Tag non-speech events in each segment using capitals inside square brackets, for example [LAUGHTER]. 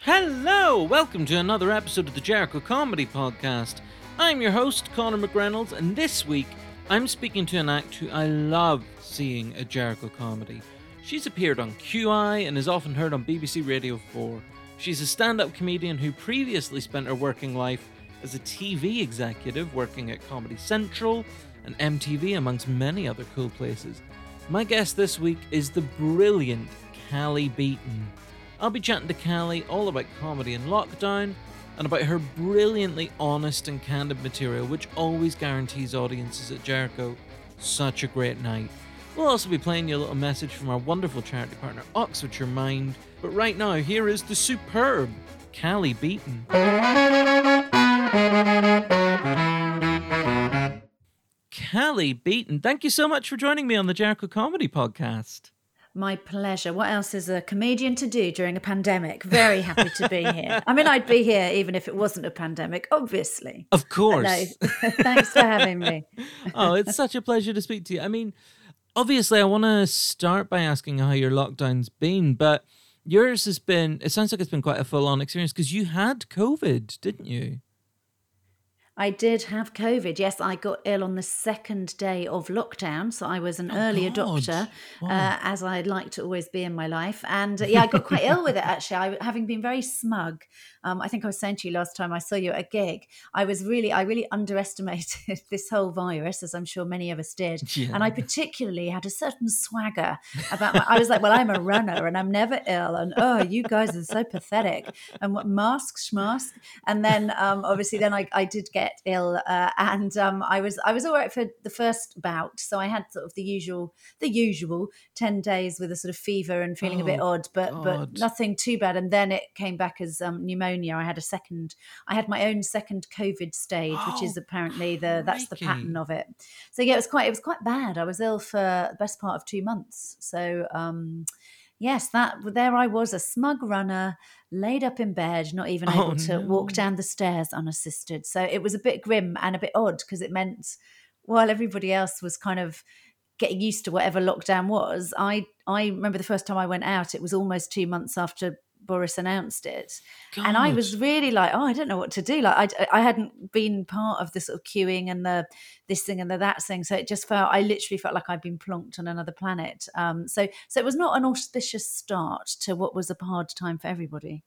Hello, welcome to another episode of the Jericho Comedy Podcast. I'm your host, Conor McReynolds, and this week I'm speaking to an act who I love seeing at Jericho Comedy. She's appeared on QI and is often heard on BBC Radio 4. She's a stand up comedian who previously spent her working life as a TV executive working at Comedy Central and MTV, amongst many other cool places. My guest this week is the brilliant Cally Beaton. I'll be chatting to Cally all about comedy in lockdown and about her brilliantly honest and candid material, which always guarantees audiences at Jericho such a great night. We'll also be playing you a little message from our wonderful charity partner, Oxfordshire Mind. But right now, here is the superb Cally Beaton. Cally Beaton, thank you so much for joining me on the Jericho Comedy Podcast. My pleasure. What else is a comedian to do during a pandemic? Very happy to be here. I mean, I'd be here even if it wasn't a pandemic, obviously. Of course. No, [LAUGHS] thanks for having me. [LAUGHS] oh, it's such a pleasure to speak to you. I mean, obviously, I want to start by asking how your lockdown's been, but yours has been, it sounds like it's been quite a full on experience because you had COVID, didn't you? I did have COVID. Yes, I got ill on the second day of lockdown. So I was an oh, early God. adopter, wow. uh, as I'd like to always be in my life. And uh, yeah, I got quite ill with it actually. I, having been very smug um, I think I was saying to you last time I saw you at a gig. I was really, I really underestimated [LAUGHS] this whole virus, as I'm sure many of us did. Yeah. And I particularly had a certain swagger about my, I was like, well, I'm a runner and I'm never ill. And oh, you guys are so pathetic. And what masks, schmask. And then um, obviously then I, I did get ill uh, and um, I was, I was all right for the first bout. So I had sort of the usual, the usual 10 days with a sort of fever and feeling oh, a bit oh, odd, but, but nothing too bad. And then it came back as um, pneumonia pneumonia. I had a second, I had my own second COVID stage, oh, which is oh, apparently the that's the pattern of it. So yeah, it was quite it was quite bad. I was ill for the best part of two months. So um, yes, that there I was, a smug runner, laid up in bed, not even able oh, to no. walk down the stairs unassisted. So it was a bit grim and a bit odd because it meant while everybody else was kind of getting used to whatever lockdown was, I I remember the first time I went out, it was almost two months after Boris announced it, God. and I was really like, oh, I don't know what to do. Like I, I hadn't been part of the sort of queuing and the this thing and the that thing, so it just felt I literally felt like I'd been plonked on another planet. Um, so so it was not an auspicious start to what was a hard time for everybody.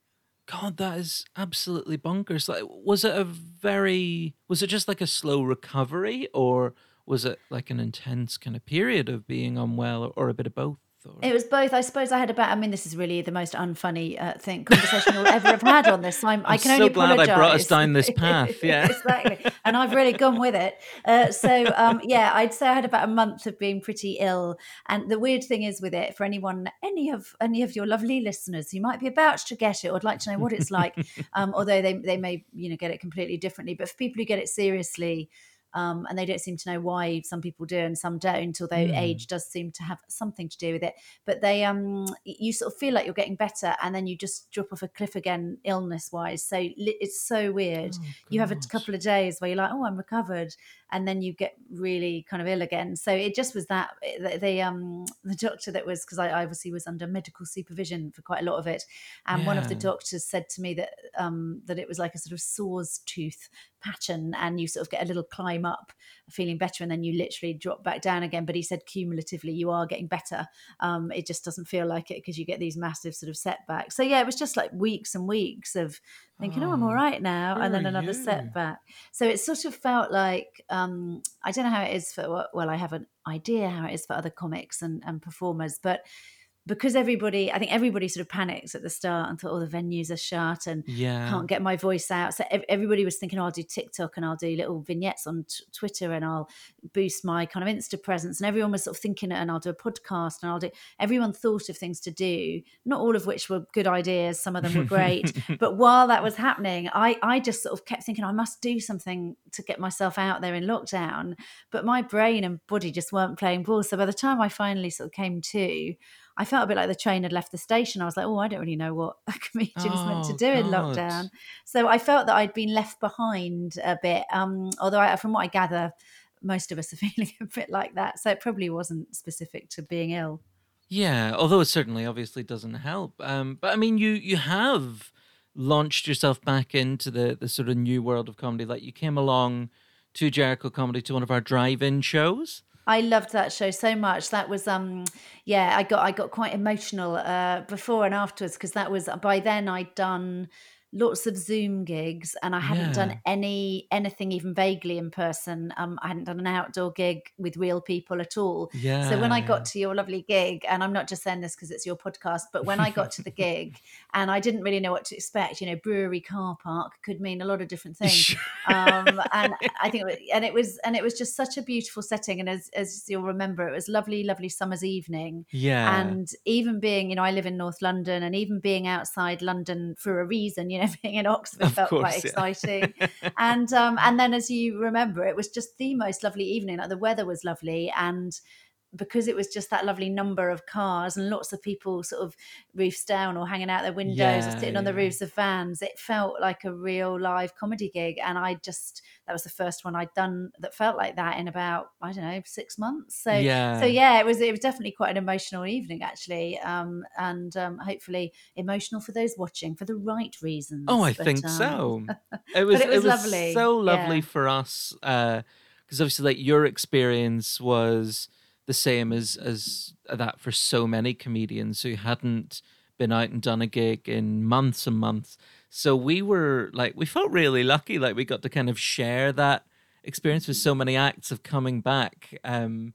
God, that is absolutely bonkers. Like, was it a very was it just like a slow recovery, or was it like an intense kind of period of being unwell, or, or a bit of both? It was both. I suppose I had about. I mean, this is really the most unfunny uh, thing conversation you'll ever have had on this. So I'm, [LAUGHS] I'm i can so only glad apologize. I brought us down this path. [LAUGHS] Yeah, exactly. And I've really gone with it. Uh, so um, yeah, I'd say I had about a month of being pretty ill. And the weird thing is with it, for anyone, any of any of your lovely listeners who might be about to get it or would like to know what it's like, [LAUGHS] um, although they they may you know get it completely differently. But for people who get it seriously um, and they don't seem to know why some people do and some don't, although mm. age does seem to have something to do with it. But they, um, you sort of feel like you're getting better, and then you just drop off a cliff again, illness wise. So it's so weird. Oh, you have a couple of days where you're like, oh, I'm recovered, and then you get really kind of ill again. So it just was that the, the um the doctor that was because I obviously was under medical supervision for quite a lot of it, and yeah. one of the doctors said to me that um that it was like a sort of saw's tooth pattern and you sort of get a little climb up feeling better and then you literally drop back down again but he said cumulatively you are getting better um, it just doesn't feel like it because you get these massive sort of setbacks so yeah it was just like weeks and weeks of thinking oh, oh i'm all right now and then another setback. So it sort of felt like um, i don't know how it is for well i have an idea how it is for other comics and, and performers but because everybody, I think everybody sort of panics at the start and thought, oh, the venues are shut and yeah. can't get my voice out. So everybody was thinking, oh, I'll do TikTok and I'll do little vignettes on t- Twitter and I'll boost my kind of Insta presence. And everyone was sort of thinking, and I'll do a podcast and I'll do. Everyone thought of things to do, not all of which were good ideas. Some of them were great, [LAUGHS] but while that was happening, I I just sort of kept thinking, I must do something to get myself out there in lockdown. But my brain and body just weren't playing ball. So by the time I finally sort of came to. I felt a bit like the train had left the station. I was like, oh, I don't really know what [LAUGHS] a comedian's oh, meant to oh, do God. in lockdown. So I felt that I'd been left behind a bit. Um, although, I, from what I gather, most of us are [LAUGHS] feeling a bit like that. So it probably wasn't specific to being ill. Yeah, although it certainly obviously doesn't help. Um, but I mean, you you have launched yourself back into the the sort of new world of comedy. Like you came along to Jericho Comedy to one of our drive-in shows. I loved that show so much. That was um yeah, I got I got quite emotional uh before and afterwards because that was by then I'd done lots of Zoom gigs, and I hadn't yeah. done any anything even vaguely in person. Um, I hadn't done an outdoor gig with real people at all. Yeah. So when I got to your lovely gig, and I'm not just saying this because it's your podcast, but when I got to the [LAUGHS] gig, and I didn't really know what to expect, you know, brewery car park could mean a lot of different [LAUGHS] things. um, and I think, it was, and it was, and it was just such a beautiful setting. And as as you'll remember, it was lovely, lovely summer's evening. Yeah. And even being, you know, I live in North London, and even being outside London for a reason, you know being in Oxford of felt course, quite yeah. exciting. [LAUGHS] and um, and then as you remember, it was just the most lovely evening. Like the weather was lovely, and because it was just that lovely number of cars and lots of people sort of roofs down or hanging out their windows yeah, or sitting yeah. on the roofs of vans, it felt like a real live comedy gig. And I just that was the first one I'd done that felt like that in about I don't know six months. So yeah, so yeah, it was it was definitely quite an emotional evening actually, um, and um, hopefully emotional for those watching for the right reasons. Oh, I but, think um, so. [LAUGHS] It was, it was, it was lovely, so lovely for us because uh, obviously like your experience was the same as as that for so many comedians who hadn't been out and done a gig in months and months. So we were like we felt really lucky like we got to kind of share that experience with so many acts of coming back. Um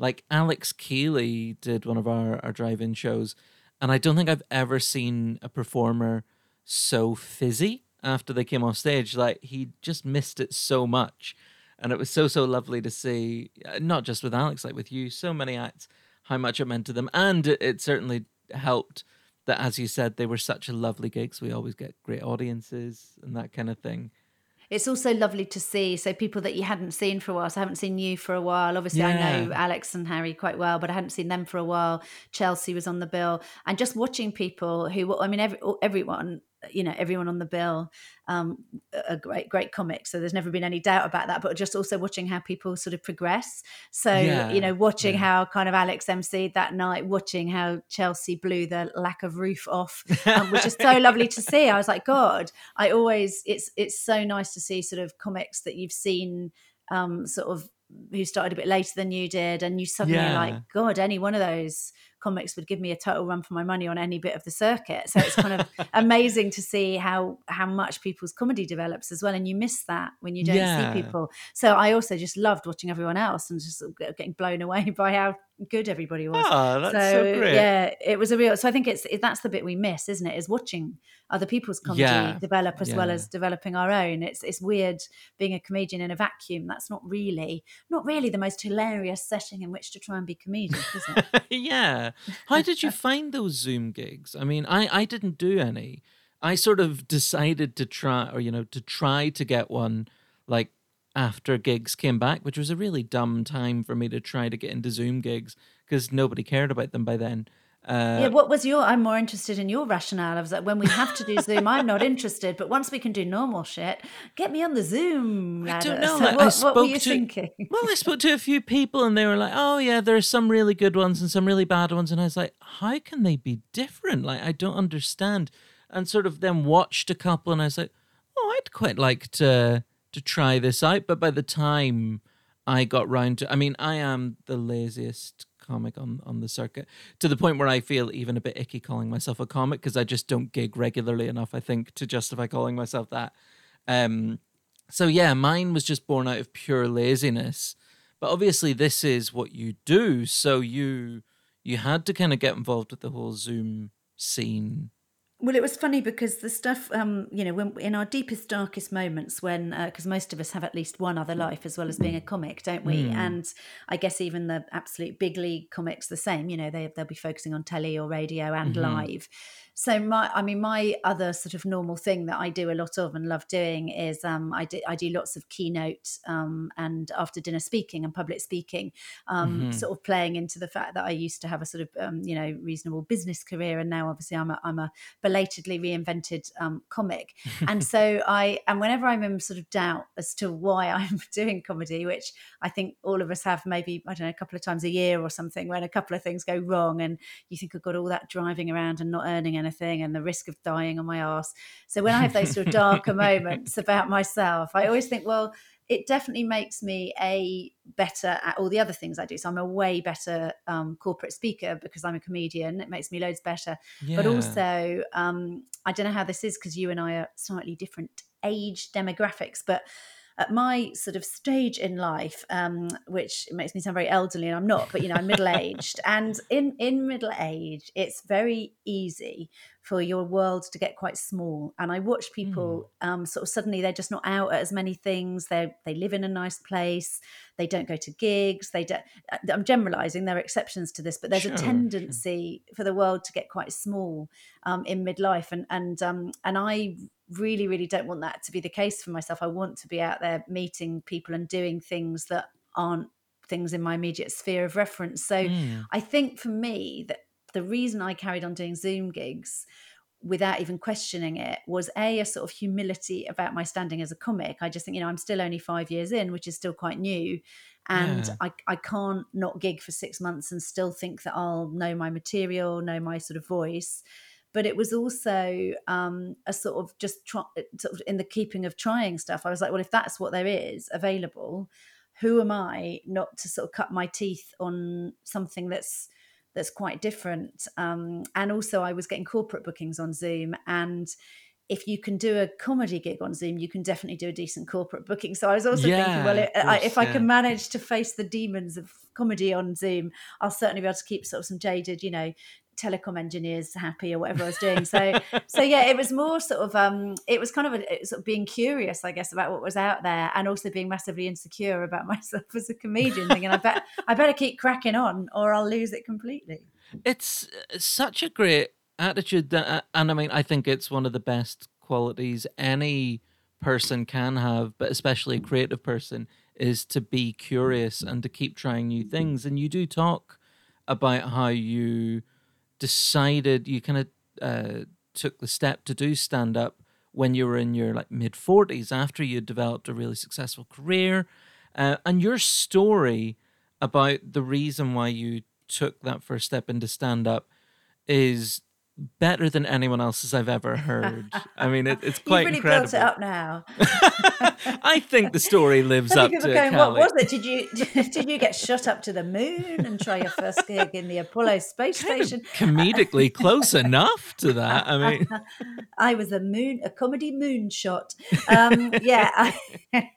like Alex Kealy did one of our, our drive-in shows and I don't think I've ever seen a performer so fizzy after they came off stage. Like he just missed it so much and it was so so lovely to see uh, not just with alex like with you so many acts how much it meant to them. And it, it certainly helped that as you said they were such a lovely gigs. We always get great audiences and that kind of thing. It's also lovely to see so people that you hadn't seen for a while so i haven't seen you for a while. Obviously yeah. i know alex and harry quite well but i hadn't seen them for a while. Chelsea was on the bill. And just watching people who i mean every, everyone you know everyone on the bill um a great great comic so there's never been any doubt about that but just also watching how people sort of progress so yeah, you know watching yeah. how kind of alex mc that night watching how chelsea blew the lack of roof off um, which is so lovely to see i was like god i always it's it's so nice to see sort of comics that you've seen um sort of who started a bit later than you did and you suddenly yeah. like god any one of those comics would give me a total run for my money on any bit of the circuit. So it's kind of [LAUGHS] amazing to see how how much people's comedy develops as well, and you miss that when you don't yeah. see people. So I also just loved watching everyone else and just getting blown away [LAUGHS] by how good everybody was. Oh, that's so, so great. Yeah, it was a real. So I think it's it, that's the bit we miss, isn't it? Is watching other people's comedy yeah. develop as yeah. well as developing our own. It's it's weird being a comedian in a vacuum. That's not really not really the most hilarious setting in which to try and be comedian, is it? [LAUGHS] yeah. How did you find those Zoom gigs? I mean, I I didn't do any. I sort of decided to try, or you know, to try to get one like after gigs came back, which was a really dumb time for me to try to get into Zoom gigs because nobody cared about them by then. Uh, yeah, what was your? I'm more interested in your rationale. I was like, when we have to do Zoom, I'm not interested. But once we can do normal shit, get me on the Zoom. Ladder. I don't know. So like, what, I spoke what were you to, thinking? Well, I spoke to a few [LAUGHS] people, and they were like, "Oh yeah, there are some really good ones and some really bad ones." And I was like, "How can they be different? Like, I don't understand." And sort of then watched a couple, and I was like, "Oh, I'd quite like to." To try this out. But by the time I got round to, I mean, I am the laziest comic on on the circuit to the point where I feel even a bit icky calling myself a comic because I just don't gig regularly enough. I think to justify calling myself that. Um, so yeah, mine was just born out of pure laziness. But obviously, this is what you do. So you you had to kind of get involved with the whole Zoom scene well, it was funny because the stuff, um, you know, when in our deepest, darkest moments, when because uh, most of us have at least one other life as well as being a comic, don't we? Mm. And I guess even the absolute big league comics, the same. You know, they they'll be focusing on telly or radio and mm-hmm. live. So my i mean my other sort of normal thing that i do a lot of and love doing is um, I, do, I do lots of keynote um, and after dinner speaking and public speaking um, mm-hmm. sort of playing into the fact that i used to have a sort of um, you know reasonable business career and now obviously i'm a, I'm a belatedly reinvented um, comic and so i and whenever i'm in sort of doubt as to why [LAUGHS] i'm doing comedy which i think all of us have maybe i don't know a couple of times a year or something when a couple of things go wrong and you think i've got all that driving around and not earning anything anything and the risk of dying on my ass. So when I have those sort of darker [LAUGHS] moments about myself, I always think, well, it definitely makes me a better at all the other things I do. So I'm a way better um, corporate speaker because I'm a comedian. It makes me loads better. Yeah. But also, um, I don't know how this is because you and I are slightly different age demographics, but at my sort of stage in life, um, which makes me sound very elderly, and I'm not, but you know, I'm middle aged. and in in middle age, it's very easy for your world to get quite small. And I watch people mm. um, sort of suddenly they're just not out at as many things. They they live in a nice place. They don't go to gigs. They don't. Uh, I'm generalising. There are exceptions to this, but there's sure. a tendency for the world to get quite small um, in midlife, and and um, and I really, really don't want that to be the case for myself. I want to be out there meeting people and doing things that aren't things in my immediate sphere of reference. So mm. I think for me that the reason I carried on doing Zoom gigs without even questioning it was a a sort of humility about my standing as a comic. I just think, you know, I'm still only five years in, which is still quite new. And yeah. I, I can't not gig for six months and still think that I'll know my material, know my sort of voice but it was also um, a sort of just try, sort of in the keeping of trying stuff. I was like, well, if that's what there is available, who am I not to sort of cut my teeth on something that's that's quite different? Um, and also, I was getting corporate bookings on Zoom and if you can do a comedy gig on Zoom, you can definitely do a decent corporate booking. So I was also yeah, thinking, well, it, course, I, if yeah. I can manage to face the demons of comedy on Zoom, I'll certainly be able to keep sort of some jaded, you know, telecom engineers happy or whatever I was doing. So so yeah, it was more sort of um it was kind of a, sort of being curious, I guess, about what was out there and also being massively insecure about [LAUGHS] myself as a comedian, thinking I bet I better keep cracking on or I'll lose it completely. It's uh, such a great attitude that, uh, and I mean I think it's one of the best qualities any person can have, but especially a creative person, is to be curious and to keep trying new things. And you do talk about how you decided you kind of uh, took the step to do stand up when you were in your like mid 40s after you developed a really successful career uh, and your story about the reason why you took that first step into stand up is better than anyone else's I've ever heard. I mean, it, it's [LAUGHS] quite You've really incredible. built it up now. [LAUGHS] I think the story [LAUGHS] lives up to going, What was it? Did you did you get shot up to the moon and try your first gig in the Apollo space kind station? comedically close enough to that. I mean, I was a moon, a comedy moonshot. Um, yeah, I,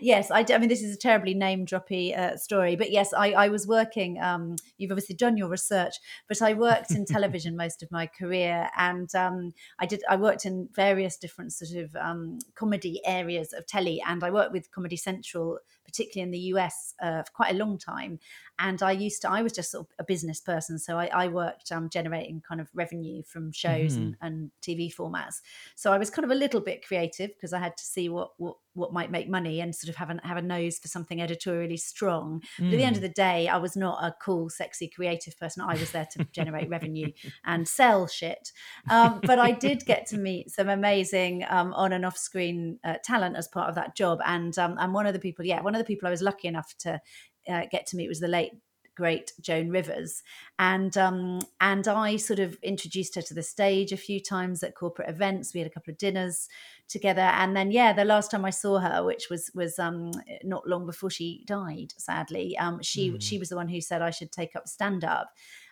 yes. I, I mean, this is a terribly name droppy uh, story, but yes, I, I was working. Um, you've obviously done your research, but I worked in television most of my career, and um, I did. I worked in various different sort of um, comedy areas of telly, and I worked with Comedy Central particularly in the US, uh, for quite a long time. And I used to, I was just sort of a business person. So I, I worked um, generating kind of revenue from shows mm. and, and, TV formats. So I was kind of a little bit creative because I had to see what, what, what might make money and sort of have, an, have a nose for something editorially strong. Mm. But at the end of mm. the day, I was not a cool, sexy, creative person. I was there to generate revenue and sell shit. Um, but I did get to meet some amazing um, on and off screen uh, talent as part of that job. And um, I'm one of the people, yeah, one of the people I was lucky enough to uh, get to meet was the late great Joan Rivers, and um, and I sort of introduced her to the stage a few times at corporate events. We had a couple of dinners together, and then yeah, the last time I saw her, which was was um, not long before she died, sadly, um, she mm. she was the one who said I should take up stand up,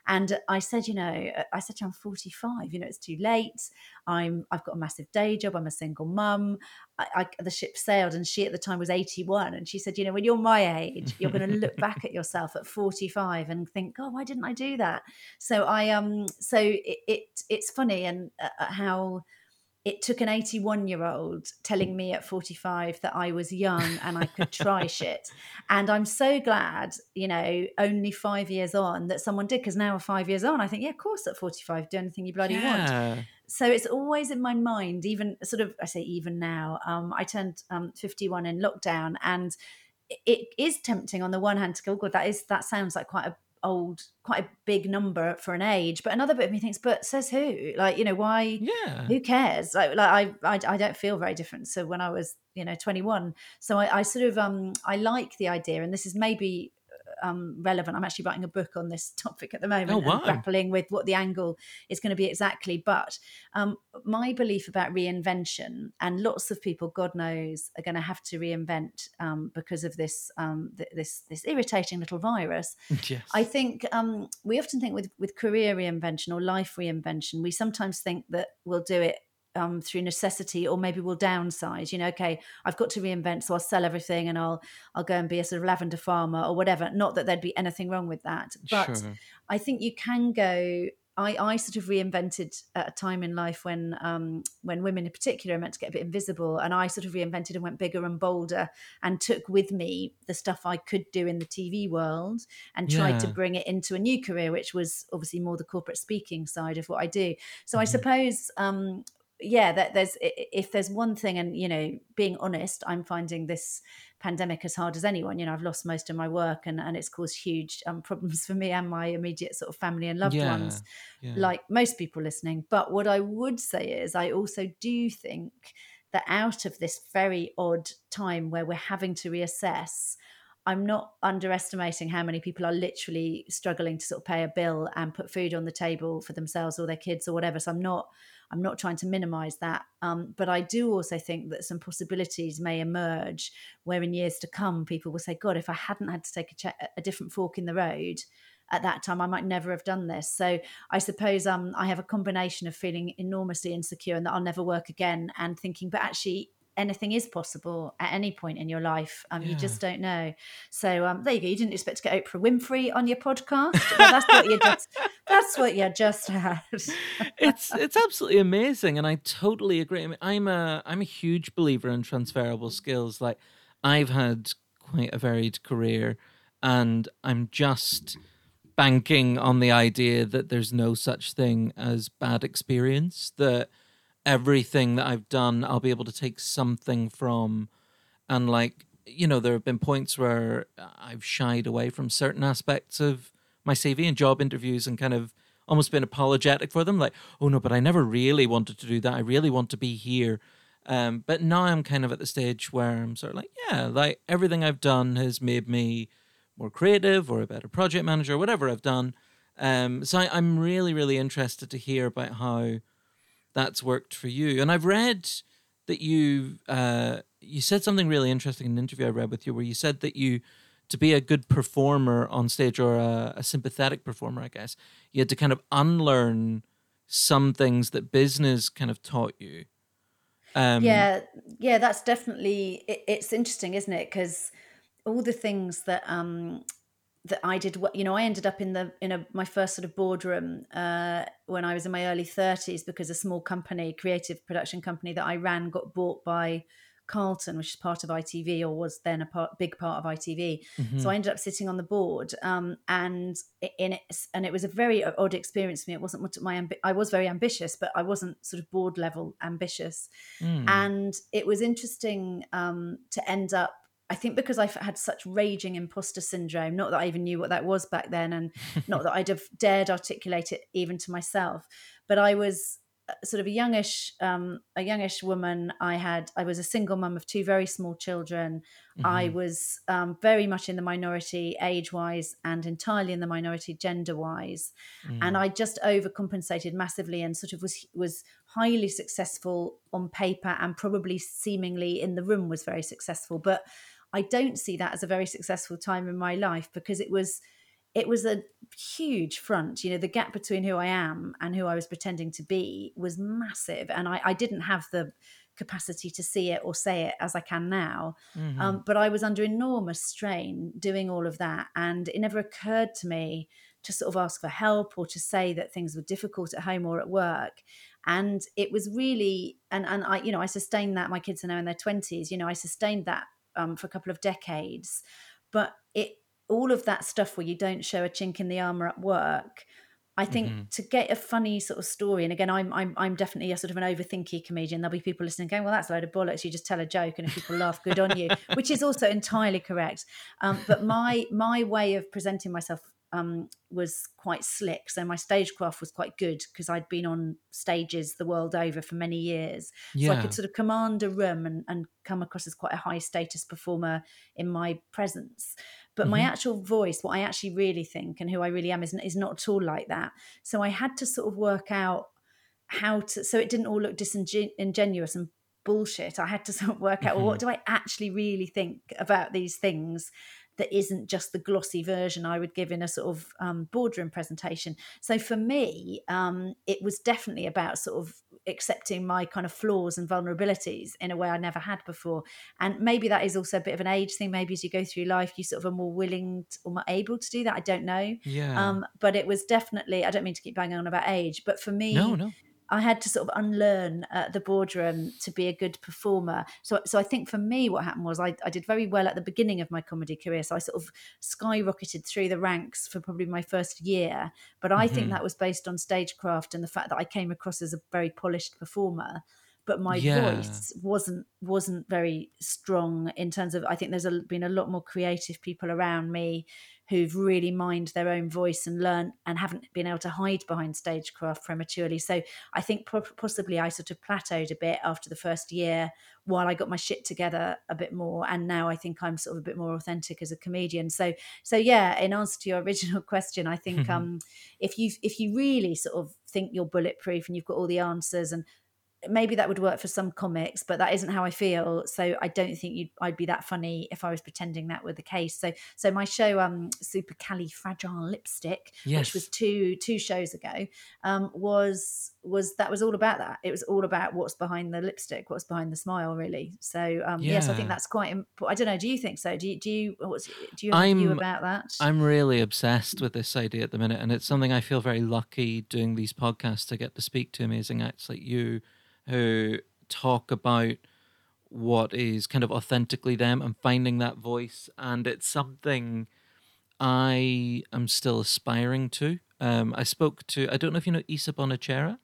and I said, you know, I said I'm 45. You know, it's too late. I'm I've got a massive day job. I'm a single mum. I, I, the ship sailed, and she at the time was 81. And she said, you know, when you're my age, you're going to look back at yourself at 45 and think, oh, why didn't I do that? So I um, so it, it it's funny and uh, uh how it took an 81 year old telling me at 45 that I was young and I could try [LAUGHS] shit. And I'm so glad, you know, only five years on that someone did, because now we're five years on, I think, yeah, of course, at 45, do anything you bloody yeah. want. So it's always in my mind, even sort of, I say even now, um, I turned um, 51 in lockdown and it is tempting on the one hand to go, God, that is, that sounds like quite a old, quite a big number for an age. But another bit of me thinks, but says who? Like, you know, why? Yeah. Who cares? Like, like I, I, I don't feel very different. So when I was, you know, 21, so I, I sort of, um, I like the idea, and this is maybe um, relevant. I'm actually writing a book on this [LAUGHS] topic at the moment, oh, wow. grappling with what the angle is going to be exactly. But um, my belief about reinvention, and lots of people, God knows, are going to have to reinvent um, because of this um, th- this this irritating little virus. [LAUGHS] Yes. I think um, we often think with with career reinvention or life reinvention, we sometimes think that we'll do it um, through necessity, or maybe we'll downsize. You know, okay, I've got to reinvent, so I'll sell everything and I'll I'll go and be a sort of lavender farmer or whatever. Not that there'd be anything wrong with that, but sure. I think you can go. I, I sort of reinvented at a time in life when um, when women in particular are meant to get a bit invisible, and I sort of reinvented and went bigger and bolder, and took with me the stuff I could do in the TV world, and tried yeah. to bring it into a new career, which was obviously more the corporate speaking side of what I do. So mm-hmm. I suppose um, yeah that there's if there's one thing and you know being honest i'm finding this pandemic as hard as anyone you know i've lost most of my work and and it's caused huge um, [LAUGHS] problems for me and my immediate sort of family and loved yeah, ones yeah. like most people listening but what i would say is i also do think that out of this very odd time where we're having to reassess I'm not underestimating how many people are literally struggling to sort of pay a bill and put food on the table for themselves or their kids or whatever. So I'm not I'm not trying to minimize that. Um, but I do also think that some possibilities may emerge where in years to come, people will say, God, if I hadn't had to take a, che- a different fork in the road, at that time I might never have done this. So I suppose um, I have a combination of feeling enormously insecure and that I'll never work again, and thinking, but actually anything is possible at any point in your life. Um, yeah. You just don't know. So um, there you go. You didn't expect to get Oprah Winfrey on your podcast. that's what you just. That's what you just had. [LAUGHS] it's it's absolutely amazing, and I totally agree. I mean, I'm a I'm a huge believer in transferable skills. Like I've had quite a varied career, and I'm just banking on the idea that there's no such thing as bad experience. That everything that I've done, I'll be able to take something from. And like, you know, there have been points where I've shied away from certain aspects of my CV and job interviews and kind of almost been apologetic for them. Like, oh no, but I never really wanted to do that. I really want to be here. Um, but now I'm kind of at the stage where I'm sort of like, yeah, like everything I've done has made me more creative or a better project manager, whatever I've done. Um, so I, am really, really interested to hear about how that's worked for you. And I've read that you uh, you said something really interesting in an interview I read with you, where you said that you to be a good performer on stage or a, a sympathetic performer, I guess, you had to kind of unlearn some things that business kind of taught you. Um, yeah, yeah, that's definitely. It, it's interesting, isn't it? Because all the things that um, that I did what you know I ended up in the in a my first sort of boardroom uh, when I was in my early 30s because a small company creative production company that I ran got bought by Carlton which is part of ITV or was then a part, big part of ITV mm-hmm. so I ended up sitting on the board um, and in it and it was a very odd experience for me it wasn't what my ambi- I was very ambitious but I wasn't sort of board level ambitious mm. and it was interesting um, to end up I think because I had such raging imposter syndrome, not that I even knew what that was back then, and [LAUGHS] not that I'd have dared articulate it even to myself, but I was uh, sort of a youngish, um, a youngish woman. I had, I was a single mum of two very small children. Mm-hmm. I was um, very much in the minority age wise and entirely in the minority gender wise, mm. and I just overcompensated massively and sort of was was highly successful on paper and probably seemingly in the room was very successful, but I don't see that as a very successful time in my life because it was it was a huge front. You know, the gap between who I am and who I was pretending to be was massive, and I, I didn't have the capacity to see it or say it as I can now. Mm-hmm. Um, but I was under enormous strain doing all of that, and it never occurred to me to sort of ask for help or to say that things were difficult at home or at work. and it was really and and i you know i sustained that my kids are now in their 20s you know i sustained that um, for a couple of decades but it all of that stuff where you don't show a chink in the armor at work I think mm-hmm. to get a funny sort of story, and again, I'm I'm I'm definitely a sort of an overthinky comedian. There'll be people listening going, "Well, that's a load of bollocks. You just tell a joke, and if people laugh, good on you," which is also entirely correct. Um, but my my way of presenting myself um, was quite slick. So my stagecraft was quite good because I'd been on stages the world over for many years. Yeah. So I could sort of command a room and, and come across as quite a high status performer in my presence. But mm-hmm. my actual voice, what I actually really think and who I really am, is, is not at all like that. So I had to sort of work out how to, so it didn't all look disingenuous and bullshit. I had to [LAUGHS] sort of work out, mm-hmm. well, what do I actually really think about these things? That isn't just the glossy version I would give in a sort of um, boardroom presentation. So for me, um, it was definitely about sort of accepting my kind of flaws and vulnerabilities in a way I never had before. And maybe that is also a bit of an age thing. Maybe as you go through life, you sort of are more willing to, or more able to do that. I don't know. Yeah. Um, but it was definitely. I don't mean to keep banging on about age, but for me, no, no I had to sort of unlearn uh, the boardroom to be a good performer. So, so I think for me, what happened was I, I did very well at the beginning of my comedy career. So I sort of skyrocketed through the ranks for probably my first year. But I mm-hmm. think that was based on stagecraft and the fact that I came across as a very polished performer but my yeah. voice wasn't wasn't very strong in terms of I think there's a, been a lot more creative people around me who've really mined their own voice and learned and haven't been able to hide behind stagecraft prematurely. So I think possibly I sort of plateaued a bit after the first year while I got my shit together a bit more. And now I think I'm sort of a bit more authentic as a comedian. So so yeah, in answer to your original [LAUGHS] question, I think [LAUGHS] um if you if you really sort of think you're bulletproof and you've got all the answers and maybe that would work for some comics, but that isn't how I feel. So I don't think you'd I'd be that funny if I was pretending that were the case. So so my show, um, Super Cally Fragile Lipstick, yes. which was two two shows ago, um, was was that was all about that. It was all about what's behind the lipstick, what's behind the smile, really. So um, yeah. yes, I think that's quite. Imp- I don't know. Do you think so? Do you do you what's do you have I'm, view about that? I'm really obsessed with this idea at the minute, and it's something I feel very lucky doing these podcasts to get to speak to amazing acts like you who talk about what is kind of authentically them and finding that voice. And it's something I am still aspiring to. Um, I spoke to, I don't know if you know Isa Bonachera.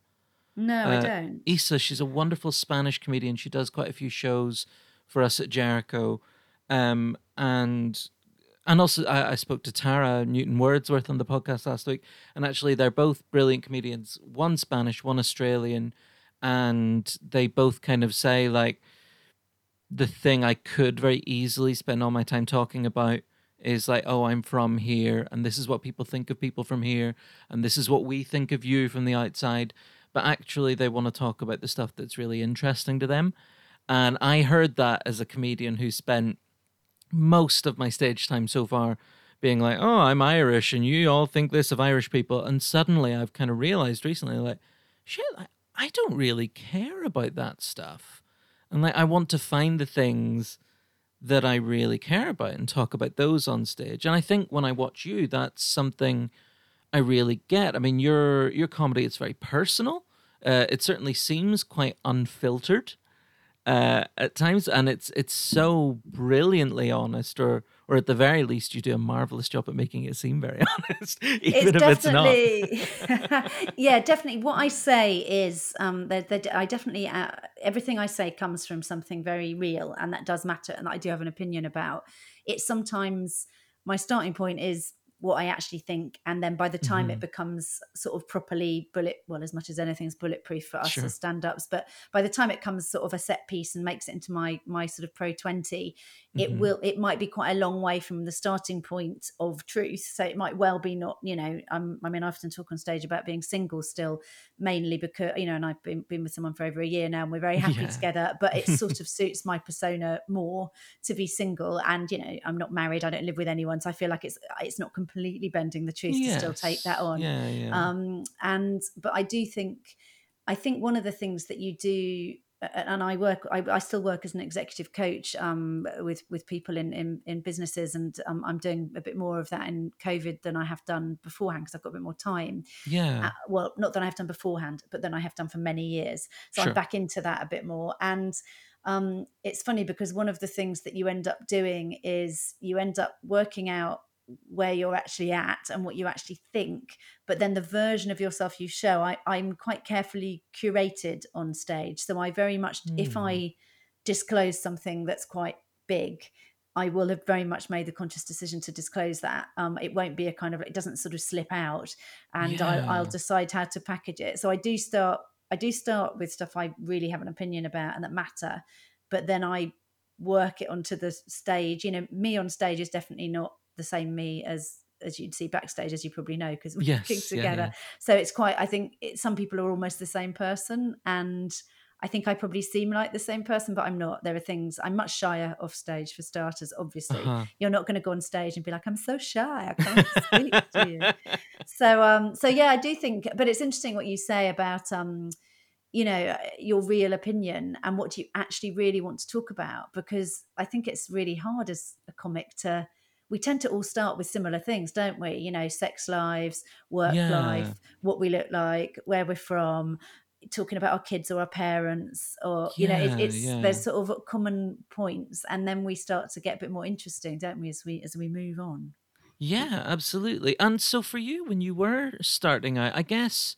No, uh, I don't. Isa, she's a wonderful Spanish comedian. She does quite a few shows for us at Jericho. Um, and and also I, I, spoke to Tara Newton Wordsworth on the podcast last week, and actually they're both brilliant comedians. One Spanish, one Australian, and they both kind of say like the thing I could very easily spend all my time talking about is like, oh, I'm from here, and this is what people think of people from here, and this is what we think of you from the outside. But actually, they want to talk about the stuff that's really interesting to them. And I heard that as a comedian who spent most of my stage time so far being like, oh, I'm Irish, and you all think this of Irish people. And suddenly I've kind of realized recently, like, shit, I don't really care about that stuff. And like I want to find the things that I really care about and talk about those on stage. And I think when I watch you, that's something I really get. I mean, your your comedy is very personal. Uh, it certainly seems quite unfiltered uh, at times, and it's it's so brilliantly honest, or or at the very least, you do a marvelous job at making it seem very [LAUGHS] honest, even it's if it's not. [LAUGHS] yeah, definitely. What I say is um, that, that I definitely uh, everything I say comes from something very real, and that does matter, and that I do have an opinion about. It's sometimes my starting point is what I actually think. And then by the time mm-hmm. it becomes sort of properly bullet, well, as much as anything's bulletproof for us sure. as stand ups, but by the time it comes sort of a set piece and makes it into my, my sort of pro 20, mm-hmm. it will, it might be quite a long way from the starting point of truth. So it might well be not, you know, I'm, I mean, I often talk on stage about being single still, mainly because, you know, and I've been, been with someone for over a year now and we're very [LAUGHS] happy yeah. together, but it sort [LAUGHS] of suits my persona more to be single. And, you know, I'm not married, I don't live with anyone. So I feel like it's, it's not completely bending the truth yes. to still take that on. Yeah, yeah. Um, and but I do think, I think one of the things that you do and I work. I, I, still work as an executive coach um, with with people in in, in businesses, and um, I'm doing a bit more of that in COVID than I have done beforehand because I've got a bit more time. Yeah. Uh, well, not that I have done beforehand, but then I have done for many years. So sure. I'm back into that a bit more, and um, it's funny because one of the things that you end up doing is you end up working out where you're actually at and what you actually think but then the version of yourself you show I, i'm quite carefully curated on stage so i very much mm. if i hmm. disclose something that's quite big i will have very much made the conscious decision to disclose that um, it won't be a kind of it doesn't sort of slip out and yeah. I, i'll decide how to package it so i do start i do start with stuff i really have an opinion about and that matter but then i work it onto the stage you know me on stage is definitely not the same me as as you'd see backstage, as you probably know, because we're yes, working together. Yeah, yeah. So it's quite. I think it, some people are almost the same person, and I think I probably seem like the same person, but I'm not. There are things I'm much shyer off stage for starters. Obviously, uh-huh. you're not going to go on stage and be like, "I'm so shy, I can't speak to you." [LAUGHS] So, um, so yeah, I do think. But it's interesting what you say about, um, you know, your real opinion and what you actually really want to talk about, because I think it's really hard as a comic to we tend to all start with similar things, don't we? You know, sex lives, work yeah. life, what we look like, where we're from, talking about our kids or our parents, or you yeah, know, it, it's yeah. there's sort of common points, and then we start to get a bit more interesting, don't we, as we as we move on. Yeah, absolutely. And so for you, when you were starting out, I guess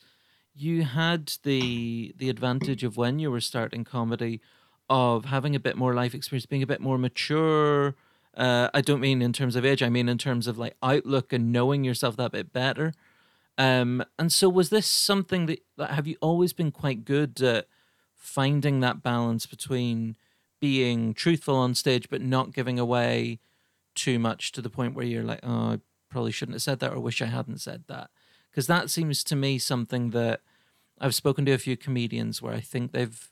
you had the the advantage of when you were starting comedy of having a bit more life experience, being a bit more mature uh, I don't mean in terms of age. I mean in terms of like outlook and knowing yourself that bit better. Um, and so, was this something that, that have you always been quite good at finding that balance between being truthful on stage but not giving away too much to the point where you're like, oh, I probably shouldn't have said that or wish I hadn't said that? Because that seems to me something that I've spoken to a few comedians where I think they've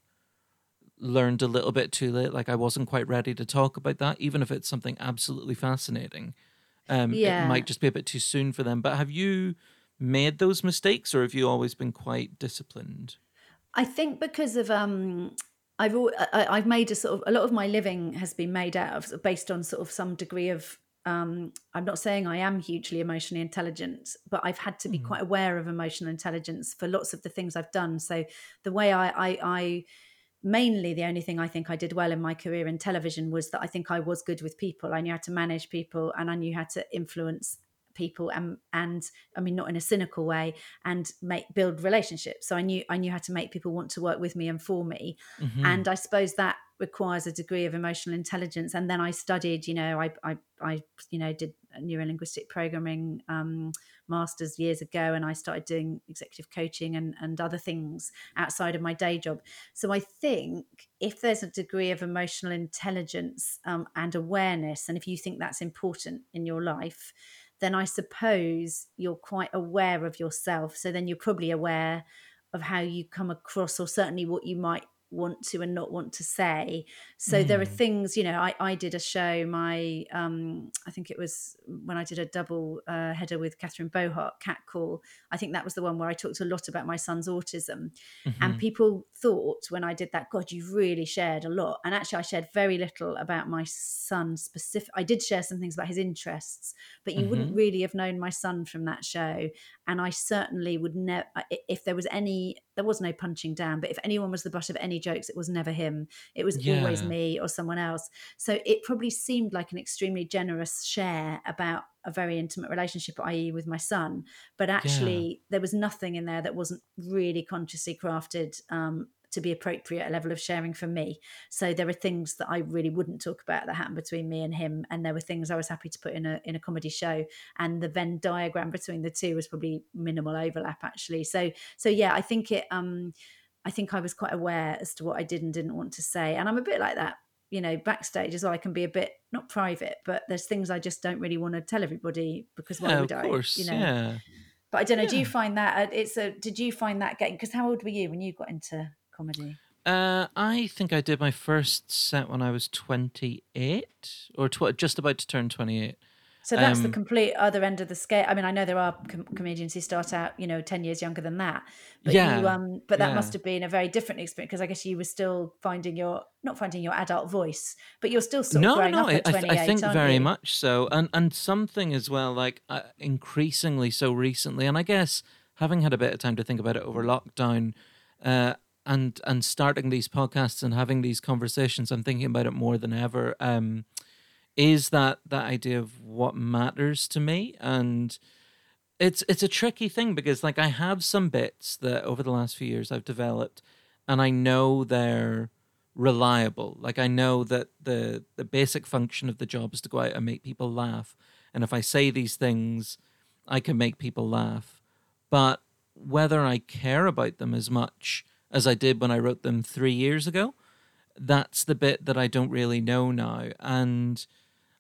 learned a little bit too late. Like I wasn't quite ready to talk about that, even if it's something absolutely fascinating. Um, yeah. It might just be a bit too soon for them. But have you made those mistakes, or have you always been quite disciplined? I think because of um, I've I, have made a sort of a lot of my living has been made out of based on sort of some degree of. Um, I'm not saying I am hugely emotionally intelligent, but I've had to be mm. quite aware of emotional intelligence for lots of the things I've done. So the way I, I, I mainly the only thing I think I did well in my career in television was that I think I was good with people. I knew how to manage people and I knew how to influence people and and I mean not in a cynical way and make build relationships. So I knew I knew how to make people want to work with me and for me. Mm-hmm. And I suppose that requires a degree of emotional intelligence. And then I studied, you know, I I, I you know did neurolinguistic programming um, masters years ago and I started doing executive coaching and, and other things outside of my day job. So I think if there's a degree of emotional intelligence um, and awareness, and if you think that's important in your life, then I suppose you're quite aware of yourself. So then you're probably aware of how you come across, or certainly what you might want to and not want to say so mm. there are mm. things you know i i did a show my um i think it was when i did a double uh, header with catherine bohart cat call i think that was the one where i talked a lot about my son's autism mm-hmm. and people thought when i did that god you really shared a lot and actually i shared very little about my son specific i did share some things about his interests but you mm-hmm. wouldn't really have known my son from that show and i certainly would never if there was any there was no punching down but if anyone was the butt of any jokes it was never him it was yeah. always me or someone else so it probably seemed like an extremely generous share about a very intimate relationship i.e with my son but actually yeah. there was nothing in there that wasn't really consciously crafted um, to be appropriate a level of sharing for me. So there are things that I really wouldn't talk about that happened between me and him, and there were things I was happy to put in a in a comedy show. And the Venn diagram between the two was probably minimal overlap actually. So so yeah, I think it. Um, I think I was quite aware as to what I did and didn't want to say, and I'm a bit like that. You know, backstage as well, I can be a bit not private, but there's things I just don't really want to tell everybody because why yeah, would I? Course, you know, yeah. But I don't know. Yeah. Do you find that uh, it's a? Did you find that getting? Because how old were you when you got into comedy? Uh, I think I did my first set when I was 28 or tw- just about to turn 28. So that's um, the complete other end of the scale. I mean, I know there are com- comedians who start out, you know, ten years younger than that. But yeah, you, um, but that yeah. must have been a very different experience because I guess you were still finding your not finding your adult voice, but you're still sort of no, growing no, up at I, I think very you? much so, and and something as well, like uh, increasingly so recently, and I guess having had a bit of time to think about it over lockdown. Uh, and and starting these podcasts and having these conversations, I'm thinking about it more than ever. Um, is that that idea of what matters to me. And it's it's a tricky thing because like I have some bits that over the last few years I've developed and I know they're reliable. Like I know that the the basic function of the job is to go out and make people laugh. And if I say these things I can make people laugh. But whether I care about them as much as I did when I wrote them 3 years ago that's the bit that I don't really know now and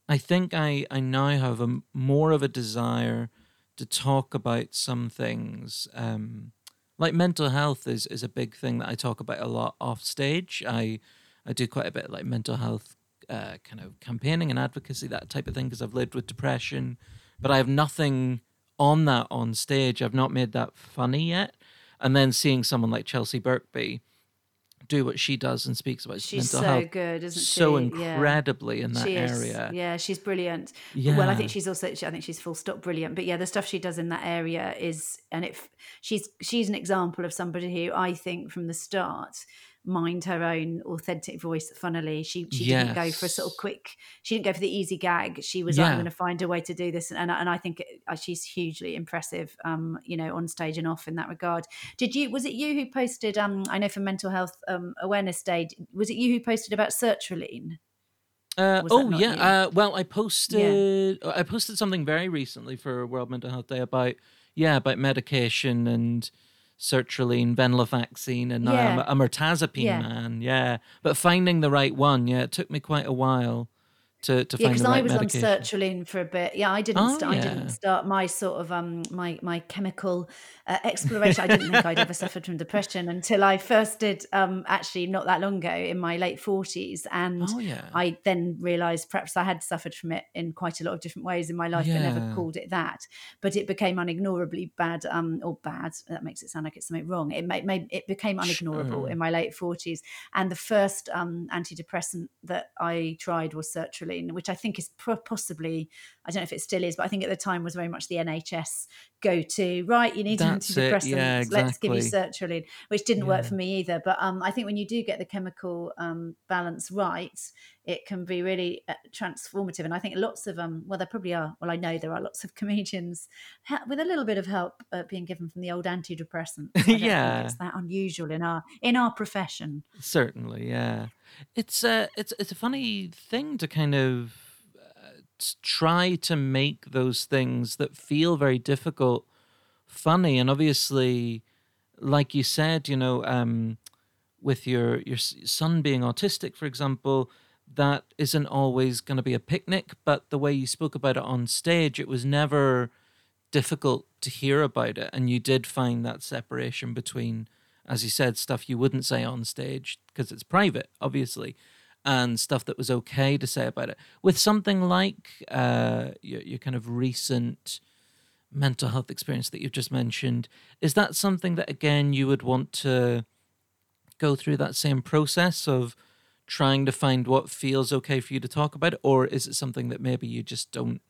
I think I, I now have a more of a desire to talk about some things. Um, like mental health is, is a big thing that I talk about a lot off stage. I I do quite a bit like mental health uh, kind of campaigning and advocacy, that type of thing, because I've lived with depression. But I have nothing on that on stage. I've not made that funny yet. And then seeing someone like Chelsea Birkby, do what she does and speaks about she's mental so health good, isn't she? so incredibly yeah. in that she area. Yeah, she's brilliant. Yeah. Well, I think she's also. I think she's full stop brilliant. But yeah, the stuff she does in that area is, and it. She's she's an example of somebody who I think from the start mind her own authentic voice. Funnily, she she yes. didn't go for a sort of quick. She didn't go for the easy gag. She was yeah. like, I'm going to find a way to do this, and and I think uh, she's hugely impressive. Um, you know, on stage and off in that regard. Did you? Was it you who posted? Um, I know for Mental Health um, Awareness Day. Was it you who posted about sertraline? Uh, oh yeah. Uh, well, I posted. Yeah. I posted something very recently for World Mental Health Day about yeah about medication and sertraline, venlafaxine, and now I'm a, a mirtazapine yeah. man. Yeah, but finding the right one, yeah, it took me quite a while to, to yeah, because right I was medication. on sertraline for a bit. Yeah, I didn't. Oh, st- yeah. I didn't start my sort of um my my chemical uh, exploration. I didn't think I'd ever suffered from depression until I first did um actually not that long ago in my late forties, and oh, yeah. I then realised perhaps I had suffered from it in quite a lot of different ways in my life, yeah. but never called it that. But it became unignorably bad. Um, or bad. That makes it sound like it's something wrong. It made, made it became unignorable sure. in my late forties, and the first um antidepressant that I tried was sertraline, which I think is possibly I don't know if it still is, but I think at the time was very much the NHS go to. Right, you need That's antidepressants. Yeah, exactly. Let's give you sertraline, which didn't yeah. work for me either. But um, I think when you do get the chemical um, balance right, it can be really uh, transformative. And I think lots of um, well, there probably are. Well, I know there are lots of comedians with a little bit of help uh, being given from the old antidepressants. [LAUGHS] yeah, it's that unusual in our in our profession. Certainly, yeah. It's a it's it's a funny thing to kind of try to make those things that feel very difficult funny. And obviously like you said you know um, with your your son being autistic for example that isn't always going to be a picnic. But the way you spoke about it on stage it was never difficult to hear about it. And you did find that separation between as you said stuff you wouldn't say on stage because it's private obviously and stuff that was okay to say about it. With something like uh, your, your kind of recent mental health experience that you've just mentioned, is that something that, again, you would want to go through that same process of trying to find what feels okay for you to talk about? Or is it something that maybe you just don't,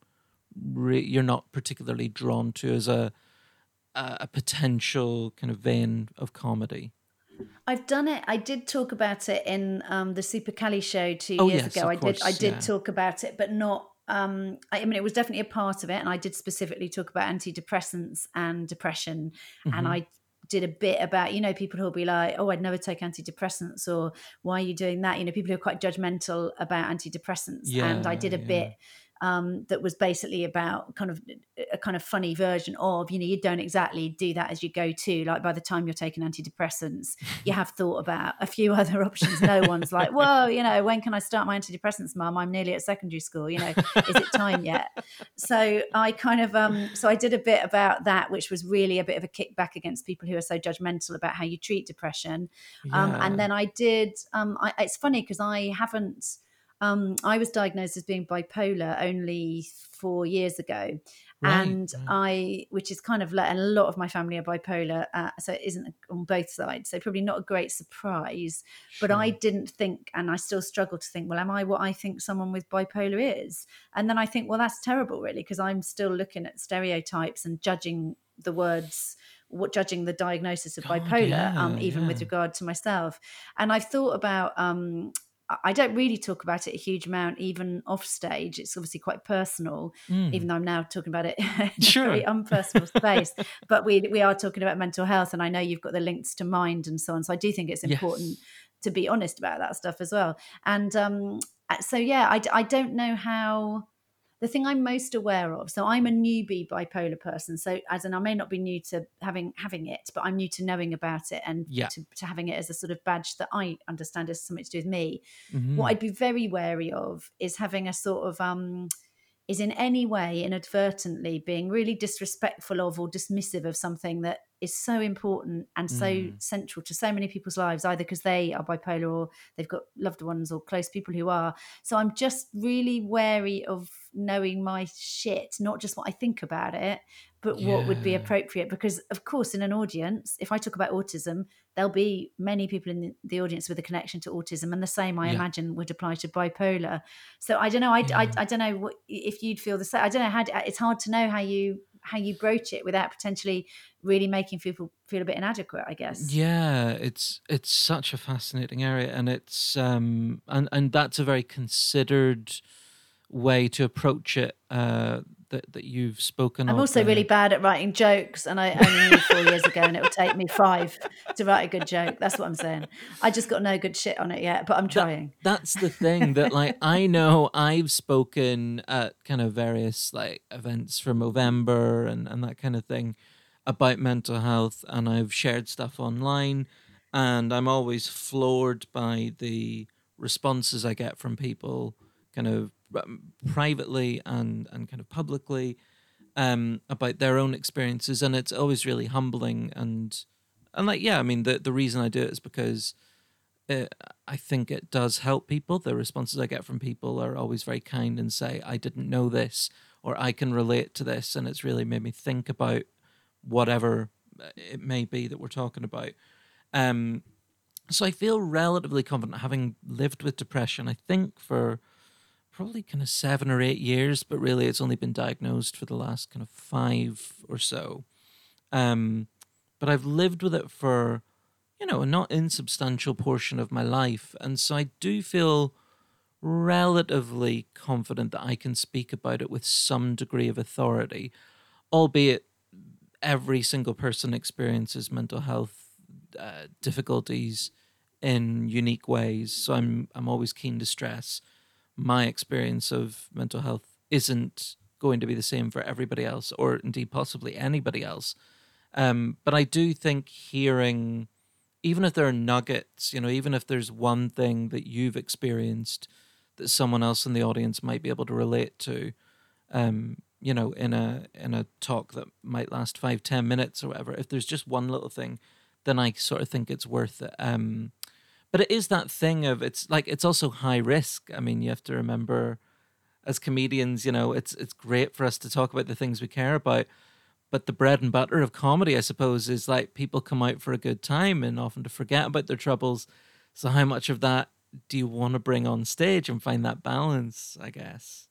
re- you're not particularly drawn to as a, a potential kind of vein of comedy? I've done it. I did talk about it in um, the Super Cally show two oh, years yes, ago. I course, did. I did yeah. talk about it, but not. Um, I, I, mean, it was definitely a part of it, and I did specifically talk about antidepressants and depression, mm-hmm. and I did a bit about you know people who'll be like oh i'd never take antidepressants or why are you doing that you know people who are quite judgmental about antidepressants yeah, and i did a yeah. bit um, that was basically about kind of a kind of funny version of you know you don't exactly do that as you go to like by the time you're taking antidepressants you have thought about a few [LAUGHS] other options. No one's like whoa you know when can i start my antidepressants mum? I'm nearly at secondary school you know is it time yet? So i kind of um so i did a bit about that which was really a bit of a kickback against people who are so judgmental about how you treat depression. Um, and then i did um I, it's funny because i haven't um, I was diagnosed as being bipolar only four years ago. Right, and. I, which is kind of like, and a lot of my family are bipolar, uh, so it isn't on both sides. So probably not a great surprise. Sure. But I didn't think, and I still struggle to think, well, am I what I think someone with bipolar is? And then I think, well, that's terrible, really, because I'm still looking at stereotypes and judging the words what judging the diagnosis of God, bipolar, yeah, um, even yeah. with regard to myself. And I've thought about um, I don't really talk about it a huge amount, even off stage. It's obviously quite personal, mm. even though I'm now talking about it [LAUGHS] in sure. a very unpersonal space. But we we are talking about mental health, and I know you've got the links to mind and so on. So I do think it's important yes. to be honest about that stuff as well. And um, so yeah, I, I don't know how the thing I'm most aware of. So I'm a newbie bipolar person. So as in I may not be new to having having it, but I'm new to knowing about it and yeah. to, to, having it as a sort of badge that I understand has something to do with me. Mm-hmm. What I'd be very wary of is having a sort of um is in any way inadvertently being really disrespectful of or dismissive of something that is so important and so mm. central to so many people's lives, either because they are bipolar or they've got loved ones or close people who are. So I'm just really wary of knowing my shit, not just what I think about it, but yeah. what would be appropriate. Because, of course, in an audience, if I talk about autism, there'll be many people in the audience with a connection to autism, and the same, I yeah. imagine, would apply to bipolar. So I don't know. I, yeah. I, I, don't know what, if you'd feel the same. I don't know how. it's hard to know how you how you broach it without potentially really making people feel a bit inadequate i guess. Yeah it's it's such a fascinating area and it's um and and that's a very considered way to approach it uh that, that you've spoken I'm of, also uh, really bad at writing jokes, and I only knew four years ago, and it will take me five to write a good joke. That's what I'm saying. I just got no good shit on it yet, but I'm trying. That, that's the thing that, like, [LAUGHS] I know I've spoken at kind of various like events for Movember and and that kind of thing about mental health, and I've shared stuff online, and I'm always floored by the responses I get from people, kind of privately and and kind of publicly um, about their own experiences, and it's always really humbling and and like yeah, I mean the the reason I do it is because. It, I think it does help people. The responses I get from people are always very kind and say, I didn't know this, or I can relate to this. And it's really made me think about whatever it may be that we're talking about. Um, so I feel relatively confident having lived with depression, I think, for probably kind of seven or eight years, but really it's only been diagnosed for the last kind of five or so. Um, but I've lived with it for, you know, a not insubstantial portion of my life. And so I do feel relatively confident that I can speak about it with some degree of authority, albeit every single person experiences mental health uh, difficulties in unique ways. So I'm I'm always keen to stress my experience of mental health isn't going to be the same for everybody else, or indeed possibly anybody else. Um, but I do think hearing, even if there are nuggets, you know, even if there's one thing that you've experienced that someone else in the audience might be able to relate to, um, you know, in a in a talk that might last five ten minutes or whatever, if there's just one little thing, then I sort of think it's worth it. Um, but it is that thing of it's like it's also high risk. I mean, you have to remember as comedians, you know, it's it's great for us to talk about the things we care about, but the bread and butter of comedy, I suppose, is like people come out for a good time and often to forget about their troubles. So how much of that do you want to bring on stage and find that balance, I guess?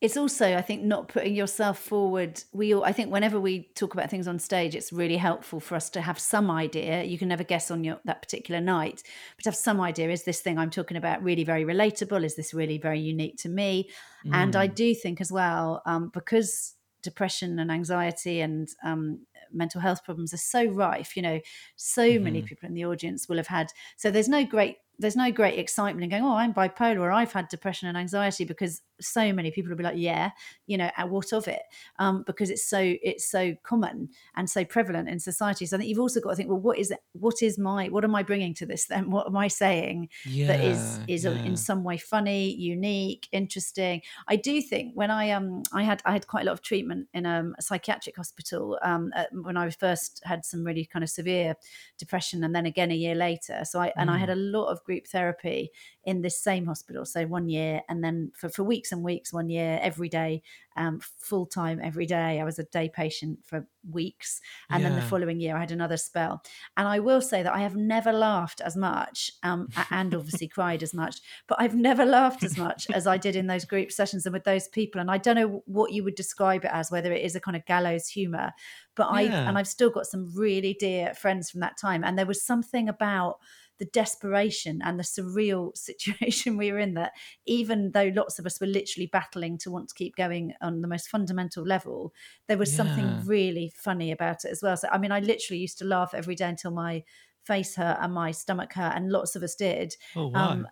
It's also i think not putting yourself forward we all i think whenever we talk about things on stage it's really helpful for us to have some idea you can never guess on your that particular night but have some idea is this thing i'm talking about really very relatable is this really very unique to me mm. and i mm. do think as well um, because depression and anxiety and um, mental health problems are so rife you know so mm-hmm. many people in the audience will have had so there's no great there's no great excitement in going, oh, I'm bipolar or I've had depression and anxiety because so many people will be like, yeah, you know, what of it? Um, because it's so it's so common and so prevalent in society. So I think you've also got to think, well, what is it? What is my what am I bringing to this then? [LAUGHS] What am I saying yeah, that is is yeah. in some way funny, unique, interesting? I do think when I um I had I had quite a lot of treatment in um, a psychiatric hospital um when I first had some really kind of severe depression and then again a year later. So I and I had mm. a lot of group therapy in this same hospital. So one year, and then for, for weeks and weeks, one year, every day, um, full time every day. I was a day patient for weeks. And yeah. then the following year, I had another spell. And I will say that I have never laughed as much um, and obviously [LAUGHS] cried as much, but I've never laughed as much as I did in those group sessions and with those people. And I don't know what you would describe it as, whether it is a kind of gallows humor, but I, yeah. and I've still got some really dear friends from that time. And there was something about, the desperation and the surreal [LAUGHS] situation we were in that even though lots of us were literally battling to want to keep going on the most fundamental level there was yeah. something really funny about it as well so i mean i literally used to laugh every day until my face hurt and my stomach hurt and lots of us did oh, wow. um,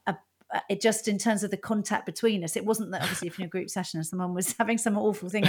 Uh, it just in terms of the contact between us, it wasn't that obviously if in a group session and someone was [LAUGHS] having some awful thing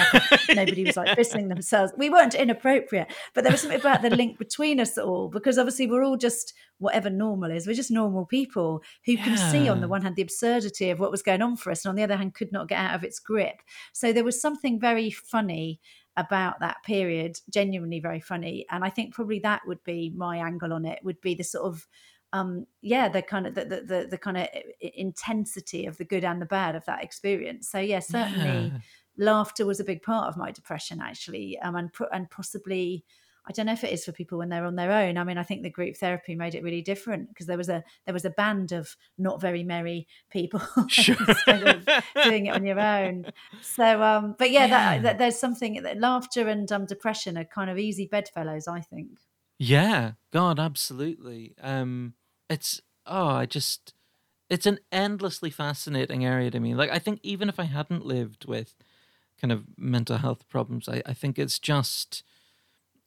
nobody was like [LAUGHS] fisting themselves. We weren't inappropriate, but there was something about the link between us all because obviously we're all just whatever normal is. We're just normal people who yeah. can see on the one hand the absurdity of what was going on for us, and on the other hand could not get out of its grip. So there was something very funny about that period, genuinely very funny, and I think probably that would be my angle on it. Would be the sort of um yeah the kind of the the, the, the kind of intensity of the good and the bad of that experience so yeah certainly yeah. laughter was a big part of my depression actually um and and possibly I don't know if it is for people when they're on their own. I mean, I think the group therapy made it really different because there was a there was a band of not very merry people [LAUGHS] sure. instead of doing it on your own. So, um, but yeah, yeah. That, that, there's something that laughter and um, depression are kind of easy bedfellows. I think. Yeah, God, absolutely. Um, it's oh, I just it's an endlessly fascinating area to me. Like I think even if I hadn't lived with kind of mental health problems, I, I think it's just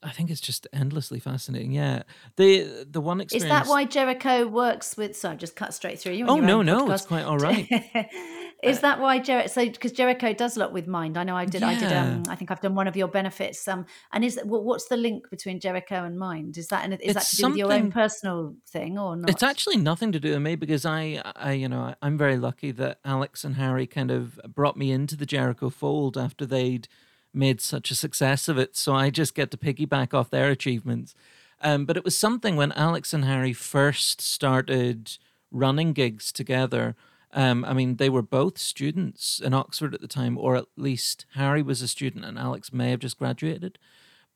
I think it's just endlessly fascinating. Yeah, the the one experience is that why Jericho works with. So I just cut straight through you. Oh no, no, it's quite all right. [LAUGHS] Is that why Jericho? So because Jericho does a lot with mind. I know I did. Yeah. I did. Um, I think I've done one of your benefits. Um, and is what's the link between Jericho and mind? Is that an, is it's that to do with your own personal thing or not? It's actually nothing to do with me because I, I, you know, I'm very lucky that Alex and Harry kind of brought me into the Jericho fold after they'd made such a success of it. So I just get to piggyback off their achievements. Um, but it was something when Alex and Harry first started running gigs together um, I mean, they were both students in Oxford at the time, or at least Harry was a student and Alex may have just graduated.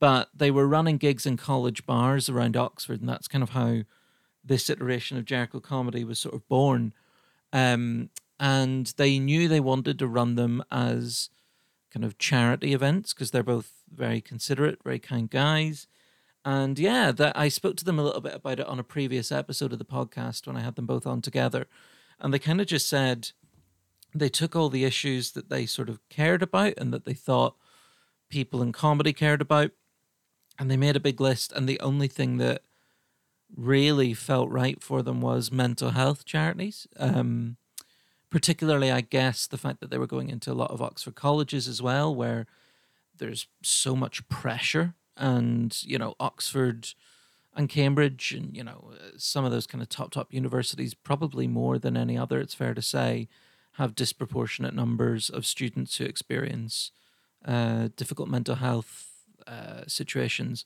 But they were running gigs in college bars around Oxford, and that's kind of how this iteration of Jericho Comedy was sort of born. Um, and they knew they wanted to run them as kind of charity events because they're both very considerate, very kind guys. And yeah, that I spoke to them a little bit about it on a previous episode of the podcast when I had them both on together. And they kind of just said they took all the issues that they sort of cared about and that they thought people in comedy cared about, and they made a big list. And the only thing that really felt right for them was mental health charities. Um, particularly, I guess, the fact that they were going into a lot of Oxford colleges as well, where there's so much pressure. And, you know, Oxford and Cambridge and you know some of those kind of top top universities probably more than any other it's fair to say have disproportionate numbers of students who experience uh, difficult mental health uh, situations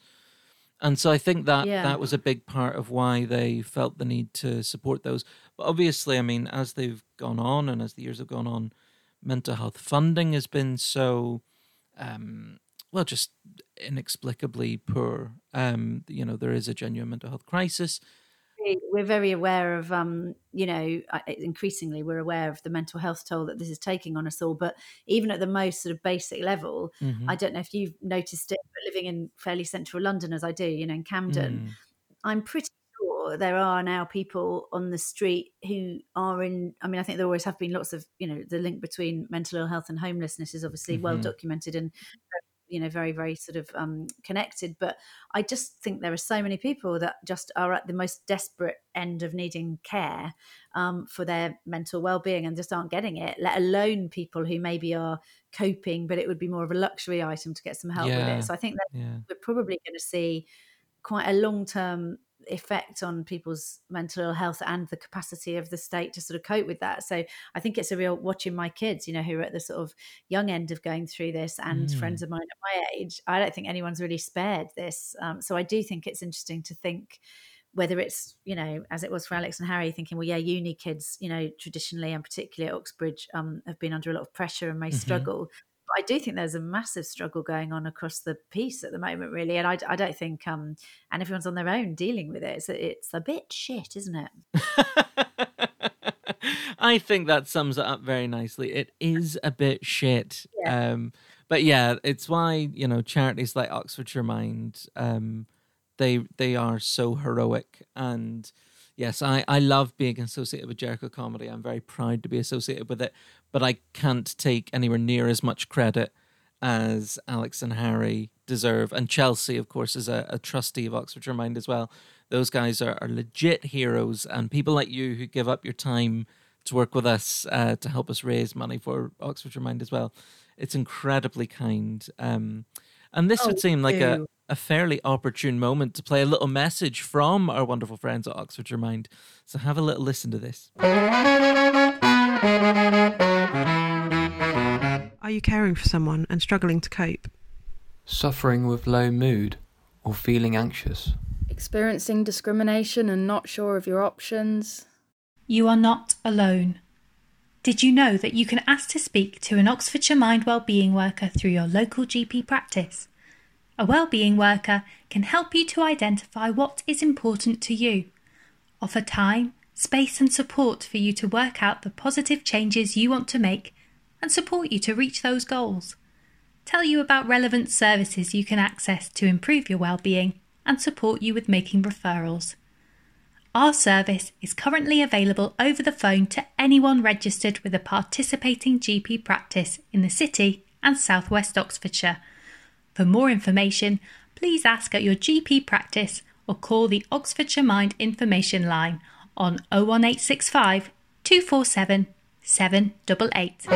and so I think that yeah. that was a big part of why they felt the need to support those but obviously I mean as they've gone on and as the years have gone on mental health funding has been so um, well, just inexplicably poor. Um, you know, there is a genuine mental health crisis. We're very aware of, um, you know, increasingly we're aware of the mental health toll that this is taking on us all. But even at the most sort of basic level, mm-hmm. I don't know if you've noticed it, but living in fairly central London as I do, you know, in Camden, mm. I'm pretty sure there are now people on the street who are in i mean i think there always have been lots of you know the link between mental ill health and homelessness is obviously mm-hmm. well documented and you know very very sort of um, connected but i just think there are so many people that just are at the most desperate end of needing care um, for their mental well-being and just aren't getting it let alone people who maybe are coping but it would be more of a luxury item to get some help yeah. with it so i think that yeah. we're probably going to see quite a long-term effect on people's mental health and the capacity of the state to sort of cope with that. So I think it's a real watching my kids, you know, who are at the sort of young end of going through this, and mm. friends of mine at my age. I don't think anyone's really spared this. Um, so I do think it's interesting to think whether it's you know as it was for Alex and Harry, thinking, well, yeah, uni kids, you know, traditionally and particularly at Oxbridge, um, have been under a lot of pressure and may mm-hmm. struggle. I do think there's a massive struggle going on across the piece at the moment, really, and I, I don't think, um, and everyone's on their own dealing with it. It's, it's a bit shit, isn't it? [LAUGHS] I think that sums it up very nicely. It is a bit shit. Yeah. Um, but yeah, it's why you know charities like Oxfordshire Mind, um, they they are so heroic. And yes, I I love being associated with Jericho Comedy. I'm very proud to be associated with it. But I can't take anywhere near as much credit as Alex and Harry deserve. And Chelsea, of course, is a, a trustee of Oxfordshire Mind as well. Those guys are, are legit heroes, and people like you who give up your time to work with us uh, to help us raise money for Oxfordshire Mind as well. It's incredibly kind. Um, and this oh, would seem like a, a fairly opportune moment to play a little message from our wonderful friends at Oxfordshire Mind. So have a little listen to this. Are you caring for someone and struggling to cope? Suffering with low mood or feeling anxious? Experiencing discrimination and not sure of your options? You are not alone. Did you know that you can ask to speak to an Oxfordshire Mind Wellbeing worker through your local GP practice? A wellbeing worker can help you to identify what is important to you, offer time, space, and support for you to work out the positive changes you want to make, and support you to reach those goals. Tell you about relevant services you can access to improve your well-being and support you with making referrals. Our service is currently available over the phone to anyone registered with a participating GP practice in the City and South West Oxfordshire. For more information, please ask at your GP practice or call the Oxfordshire Mind information line on 01865 247 788.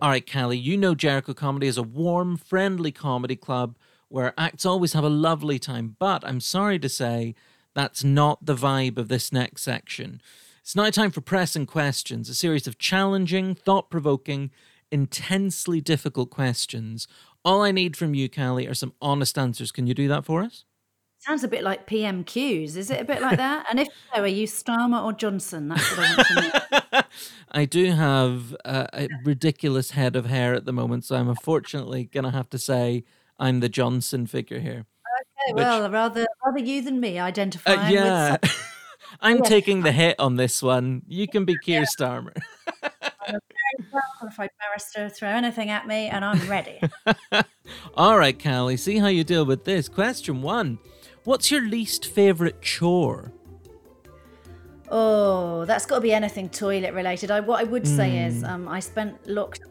All right, Cally, you know Jericho Comedy is a warm, friendly comedy club where acts always have a lovely time. But I'm sorry to say that's not the vibe of this next section. It's now time for press and questions, a series of challenging, thought provoking, intensely difficult questions. All I need from you, Cally, are some honest answers. Can you do that for us? Sounds a bit like PMQs. Is it a bit like that? and if so, are you Starmer or Johnson? That's what I want to know. [LAUGHS] I do have a ridiculous head of hair at the moment, so I'm unfortunately going to have to say I'm the Johnson figure here. Okay, which, well, rather rather you than me identifying. Uh, yeah, [LAUGHS] I'm taking the [LAUGHS] hit on this one. You can be Keir yeah. Starmer. Very well qualified barrister. Throw anything at me, and I'm ready. All right, Cally. See how you deal with this. Question one: What's your least favorite chore? Oh, that's got to be anything toilet related. I, what I would say mm. is, hmm. um, I spent looked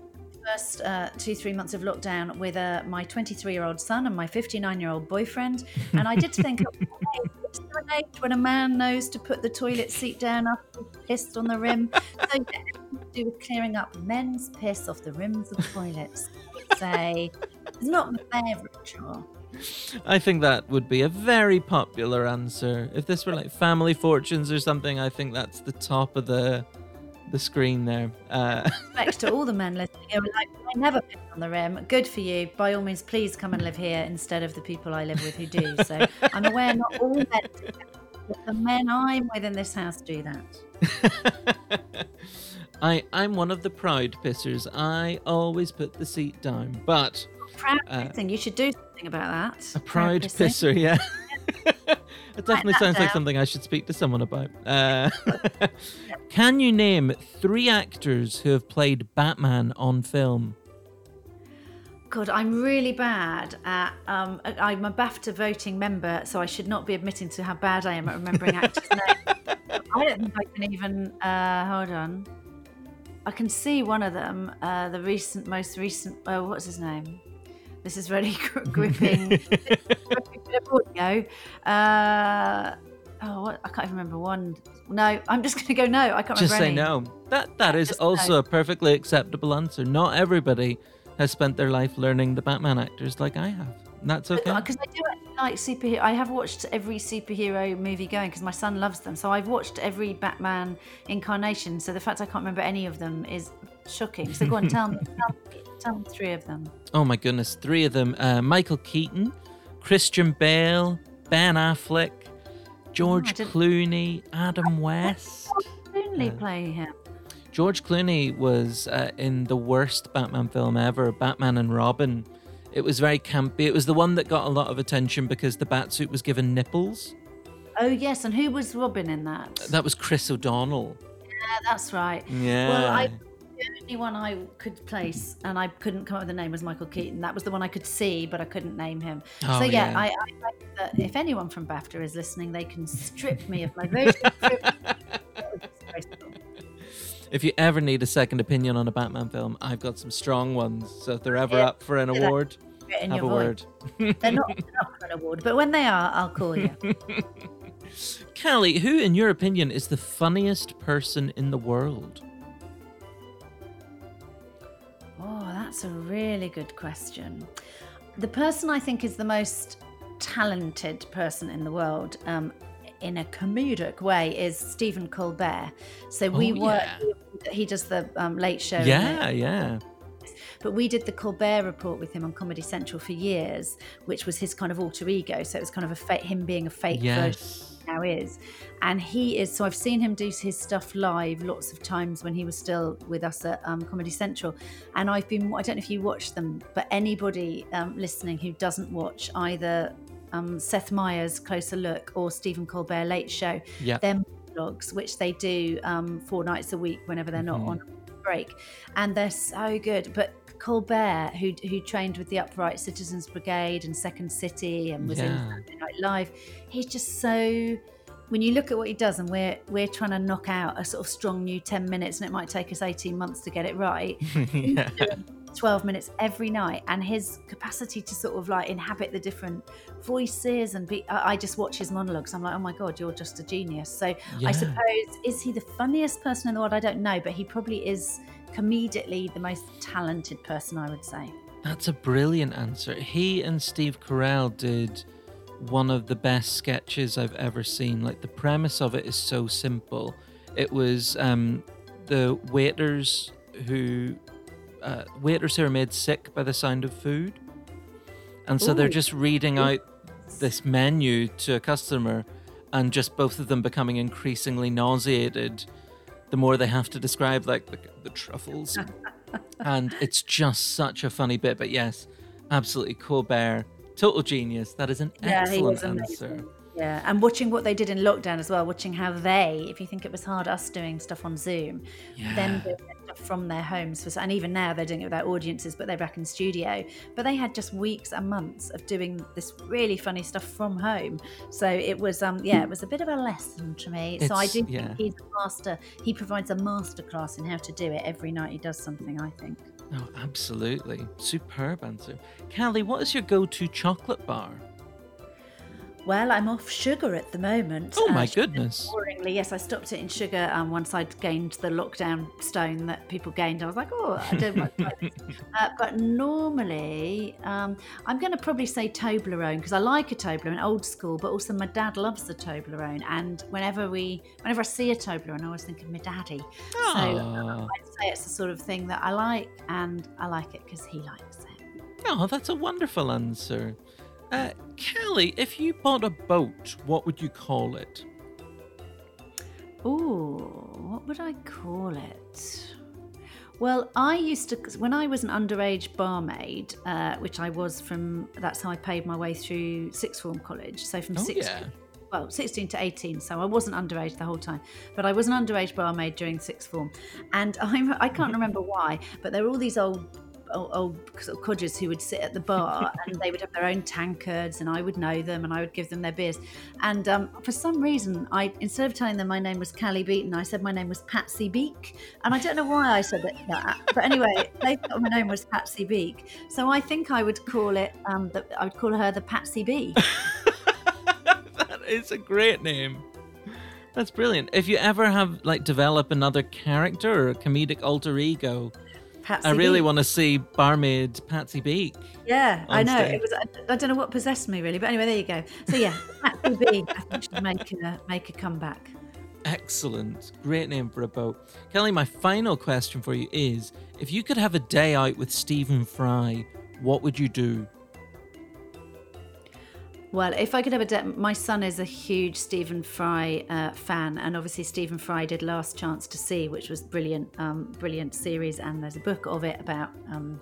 first uh, two, three months of lockdown with uh, my 23 year old son and my 59 year old boyfriend. And I did think, [LAUGHS] age when a man knows to put the toilet seat down after pissed on the rim. So, to do with clearing up men's piss off the rims of toilets. Say, it's not my favourite chore. I think that would be a very popular answer. If this were like family fortunes or something, I think that's the top of the the screen there. Uh, [LAUGHS] Thanks to all the men listening. Who like, I never picked on the rim. Good for you. By all means, please come and live here instead of the people I live with who do. So I'm aware not all men, but the men I'm with in this house do that. [LAUGHS] I I'm one of the proud pissers. I always put the seat down, but proud uh, pissing. You should do something about that. A proud, proud pisser, yeah. [LAUGHS] it definitely sounds like something I should speak to someone about. Uh, [LAUGHS] can you name three actors who have played Batman on film? God, I'm really bad at. Um, I'm a BAFTA voting member, so I should not be admitting to how bad I am at remembering actors' names. I don't think I can even. Uh, hold on. I can see one of them. Uh, the recent, most recent. Oh, what's his name? This is really [LAUGHS] gripping. [LAUGHS] audio. Uh, oh, what? I can't even remember one. No, I'm just going to go no. I can't remember. just say any. no. That that is just also no. a perfectly acceptable answer. Not everybody has spent their life learning the Batman actors like I have. That's okay. Because I do like superhero. I have watched every superhero movie going because my son loves them. So I've watched every Batman incarnation. So the fact I can't remember any of them is shocking. So go on, tell me, tell me, tell me three of them. Oh my goodness, three of them. Uh, Michael Keaton, Christian Bale, Ben Affleck, George didn't- Clooney, Adam West. Only Uh, play him. George Clooney was uh, in the worst Batman film ever, Batman and Robin. It was very campy. It was the one that got a lot of attention because the Batsuit was given nipples. Oh yes, and who was Robin in that? That was Chris O'Donnell. yeah, that's right. Yeah. Well, I the only one I could place, and I couldn't come up with a name was Michael Keaton. That was the one I could see, but I couldn't name him. Oh, so yeah, yeah. I, I think that if anyone from BAFTA is listening, they can strip me of my voting privilege. That was [LAUGHS] disgraceful. If you ever need a second opinion on a Batman film, I've got some strong ones. So if they're ever Yeah, up for an award, have a voice. word. They're not up for an award, but when they are, I'll call you. [LAUGHS] Cally, who, in your opinion, is the funniest person in the world? That's a really good question. The person I think is the most talented person in the world, um, in a comedic way, is Stephen Colbert. So we Oh, work. yeah. He does the um, late show. Yeah, yeah. But we did the Colbert Report with him on Comedy Central for years, which was his kind of alter ego. So it was kind of a fa- him being a fake version Yes. Now is. And he is, so I've seen him do his stuff live lots of times when he was still with us at um, Comedy Central. And I've been, I don't know if you watch them, but anybody um, listening who doesn't watch either um, Seth Meyers' Closer Look or Stephen Colbert Late Show, Yeah. their monologues, which they do um, four nights a week whenever they're not Mhm. on break. And they're so good. But Colbert, who who trained with the Upright Citizens Brigade and Second City and was in Yeah. Saturday Night Live, he's just so. When you look at what he does, and we're we're trying to knock out a sort of strong new ten minutes, and it might take us eighteen months to get it right. [LAUGHS] yeah. 12 minutes every night and his capacity to sort of like inhabit the different voices and be I I just watch his monologues I'm like oh my god you're just a genius so Yeah. I suppose is he the funniest person in the world I don't know but he probably is comedically the most talented person I would say That's a brilliant answer. He and Steve Carell did one of the best sketches I've ever seen. Like the premise of it is so simple. It was um, the waiters who uh, waiters who are made sick by the sound of food, and so they're just reading out this menu to a customer, and just both of them becoming increasingly nauseated. The more they have to describe like the, the truffles [LAUGHS] and it's just such a funny bit. But yes, absolutely, Colbert, total genius. That is an Yeah, excellent answer. Yeah, and watching what they did in lockdown as well, watching how they, if you think it was hard, us doing stuff on Zoom, them Yeah. doing stuff from their homes, for, and even now they're doing it without audiences, but they're back in studio. But they had just weeks and months of doing this really funny stuff from home. So it was, um, yeah, it was a bit of a lesson to me. so I It's- do yeah. think he's a master. He provides a masterclass in how to do it every night. He does something, I think. Oh, absolutely. Superb answer. Cally, what is your go to chocolate bar? Well, I'm off sugar at the moment. Oh, my sugar, goodness. Boringly, yes, I stopped it in sugar um, once I'd gained the lockdown stone that people gained. I was like, oh, I don't like [LAUGHS] this. Uh, but normally, um, I'm going to probably say Toblerone because I like a Toblerone, old school, but also my dad loves the Toblerone. And whenever we, whenever I see a Toblerone, I always think of my daddy. So Aw. I'd say it's the sort of thing that I like, and I like it because he likes it. Oh, that's a wonderful answer. Uh, Cally, if you bought a boat, what would you call it? Oh, what would I call it? Well, I used to, when I was an underage barmaid, uh, which I was from, that's how I paid my way through sixth form college. So from Oh, 16, yeah. well, 16 to 18. So I wasn't underage the whole time, but I was an underage barmaid during sixth form. And [LAUGHS] I'm, I can't remember why, but there were all these old old, old codgers who would sit at the bar [LAUGHS] and they would have their own tankards and I would know them and I would give them their beers. And um, for some reason, I instead of telling them my name was Cally Beaton, I said my name was Patsy Beak. And I don't know why I said that. that. But anyway, [LAUGHS] they thought my name was Patsy Beak. So I think I would call it, um, the, I would call her the Patsy Bee. [LAUGHS] that is a great name. That's brilliant. If you ever have like develop another character or a comedic alter ego, Patsy I really Beak. want to see barmaid Patsy Beak. Yeah, I know. stage. It was. I, I don't know what possessed me really, but anyway, there you go. So yeah, [LAUGHS] Patsy B. I think should make a make a comeback. Excellent. Great name for a boat. Cally, my final question for you is if you could have a day out with Stephen Fry, what would you do? Well, if I could have a, my son is a huge Stephen Fry uh, fan, and obviously Stephen Fry did Last Chance to See, which was brilliant, um, brilliant series, and there's a book of it about um,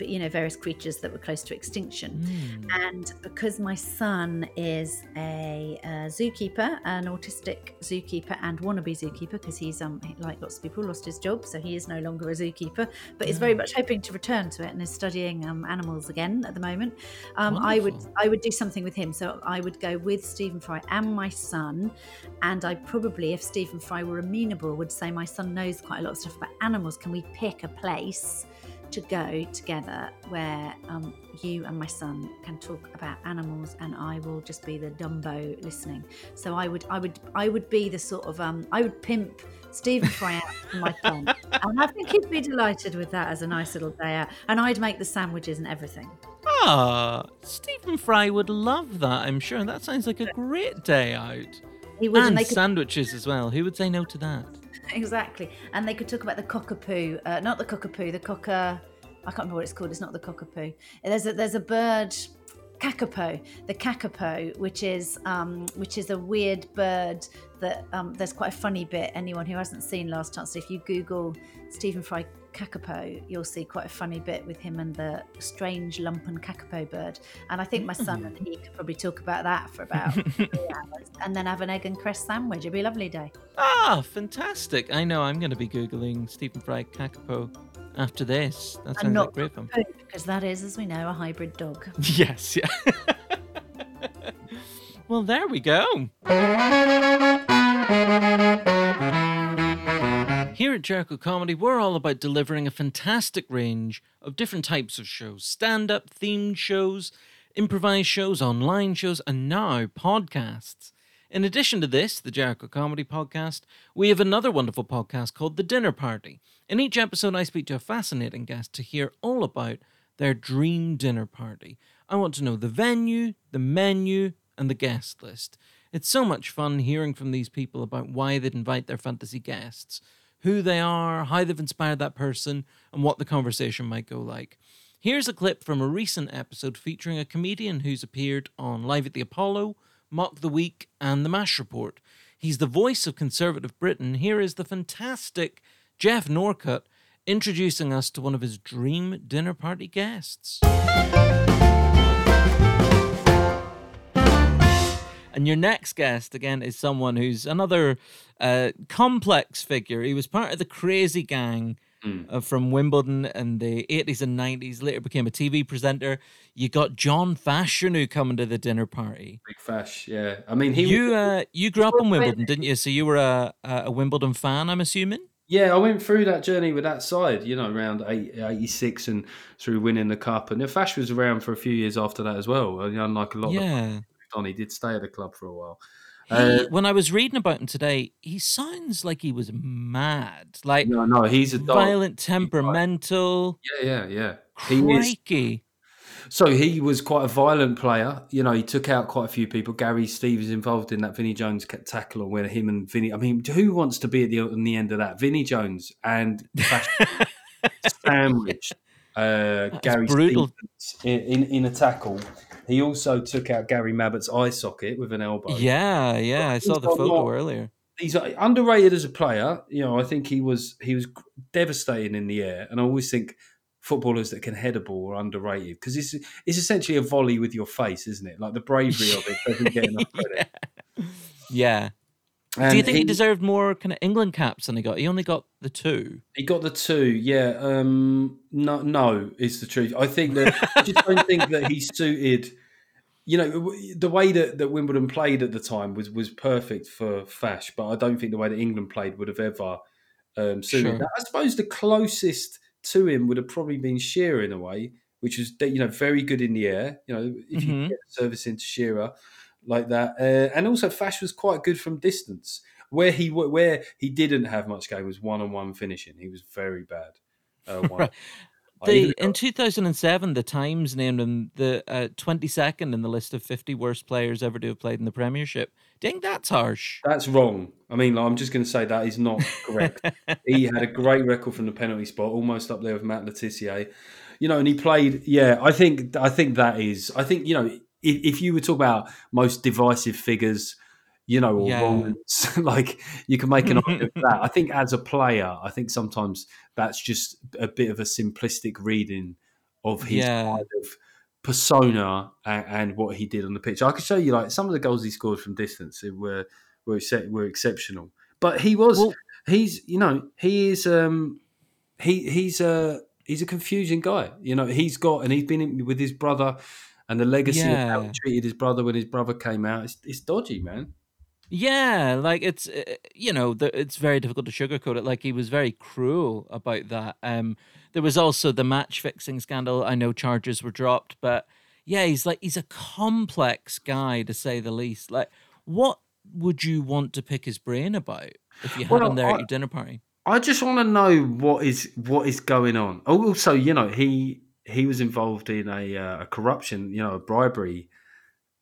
you know various creatures that were close to extinction. Mm. and because my son is a, a, zookeeper an autistic zookeeper and wannabe zookeeper because he's um like lots of people lost his job so he is no longer a zookeeper but is very much hoping to return to it and is studying um, animals again at the moment um, i would i would do something with him. So i would go with stephen fry and my son and i probably if stephen fry were amenable would say my son knows quite a lot of stuff about animals. Can we pick a place to go together where um, you and my son can talk about animals and I will just be the Dumbo listening. So I would I would I would be the sort of um, I would pimp Stephen [LAUGHS] Fry out for my son. and I think he'd be delighted with that as a nice little day out. And I'd make the sandwiches and everything. Ah, Stephen Fry would love that, I'm sure. That sounds like a great day out. He would, and, and could... sandwiches as well. Who would say no to that? Exactly. And they could talk about the cockapoo, uh, not the cockapoo, the cocker. I can't remember what it's called. It's not the cockapoo. There's a there's a bird, kakapo, the kakapo, which is um, which is a weird bird that um, there's quite a funny bit. Anyone who hasn't seen Last Chance, if you Google Stephen Fry kakapo, you'll see quite a funny bit with him and the strange lumpen kakapo bird. And I think my son and he could probably talk about that for about [LAUGHS] three hours and then have an egg and cress sandwich. It'd be a lovely day. Ah, fantastic. I know I'm going to be Googling Stephen Fry kakapo after this. That sounds like great fun. Because that is, as we know, a hybrid dog. [LAUGHS] Yes, yeah. [LAUGHS] well, there we go. Here at Jericho Comedy, we're all about delivering a fantastic range of different types of shows stand up, themed shows, improvised shows, online shows, and now podcasts. In addition to this, the Jericho Comedy Podcast, we have another wonderful podcast called The Dinner Party. In each episode, I speak to a fascinating guest to hear all about their dream dinner party. I want to know the venue, the menu, and the guest list. It's so much fun hearing from these people about why they'd invite their fantasy guests who they are, how they've inspired that person, and what the conversation might go like. Here's a clip from a recent episode featuring a comedian who's appeared on Live at the Apollo, Mock the Week, and The MASH Report. He's the voice of conservative Britain. Here is the fantastic Geoff Norcott introducing us to one of his dream dinner party guests. And your next guest, again, is someone who's another uh, complex figure. He was part of the crazy gang mm. uh, from Wimbledon in the 80s and 90s, later became a TV presenter. You got John Fashanu coming to the dinner party. Big Fash, yeah. I mean, he You, was, uh, you grew up in Wimbledon, didn't you? So you were a, a Wimbledon fan, I'm assuming? Yeah, I went through that journey with that side, you know, around 86 and through winning the cup. And Fash was around for a few years after that as well, unlike a lot yeah. of on. He did stay at the club for a while. He, uh, when I was reading about him today, he sounds like he was mad. Like no, no, he's a dog. violent, temperamental. Yeah, yeah, yeah. Crikey. He is, so he was quite a violent player. You know, he took out quite a few people. Gary Stevens involved in that Vinnie Jones tackle where him and Vinnie. I mean, who wants to be at the on the end of that? Vinnie Jones and [LAUGHS] sandwich. Uh, Gary brutal. Stevens in, in, in a tackle he also took out Gary Mabbutt's eye socket with an elbow. Yeah, yeah, I saw the photo earlier. He's uh, underrated as a player. You know, I think he was he was devastating in the air, and I always think footballers that can head a ball are underrated because it's it's essentially a volley with your face, isn't it? Like the bravery of it doesn't get [LAUGHS] enough credit. Yeah. And Do you think he, he, deserved more kind of England caps than he got? He only got the two. He got the two, yeah. Um, no, no, is the truth. I think that I just don't think that he suited. You know, the way that, that Wimbledon played at the time was was perfect for Fash, but I don't think the way that England played would have ever um, suited. Sure. I suppose the closest to him would have probably been Shearer in a way, which was you know very good in the air. You know, if mm-hmm. you get service into Shearer like that. Uh, and also, Fash was quite good from distance. Where he where he didn't have much game was one on one finishing. He was very bad. Uh, [LAUGHS] the, in 2007, the Times named him the uh, 22nd in the list of 50 worst players ever to have played in the Premiership. Do you think that's harsh? That's wrong. I mean, I'm just going to say that is not correct. [LAUGHS] he had a great record from the penalty spot, almost up there with Matt Le Tissier. You know, and he played. Yeah, I think I think that is. I think you know if, if you were talking about most divisive figures, you know, or Yeah. [LAUGHS] like you can make an [LAUGHS] argument that. I think as a player, I think sometimes that's just a bit of a simplistic reading of his Yeah. kind of persona and, and what he did on the pitch. I could show you like some of the goals he scored from distance it were were were exceptional. But he was Well- he's you know he is um he he's a he's a confusing guy. You know he's got and he's been in with his brother and the legacy of how he treated his brother when his brother came out. It's, it's dodgy, man. Yeah, like it's uh, you know it's very difficult to sugarcoat it. Like he was very cruel about that. Um, there was also the match fixing scandal. I know charges were dropped, but yeah, he's like he's a complex guy to say the least. Like, what would you want to pick his brain about if you had Well, him there I- at your dinner party? I just want to know what is what is going on. Also, you know, he he was involved in a, uh, a corruption, you know, a bribery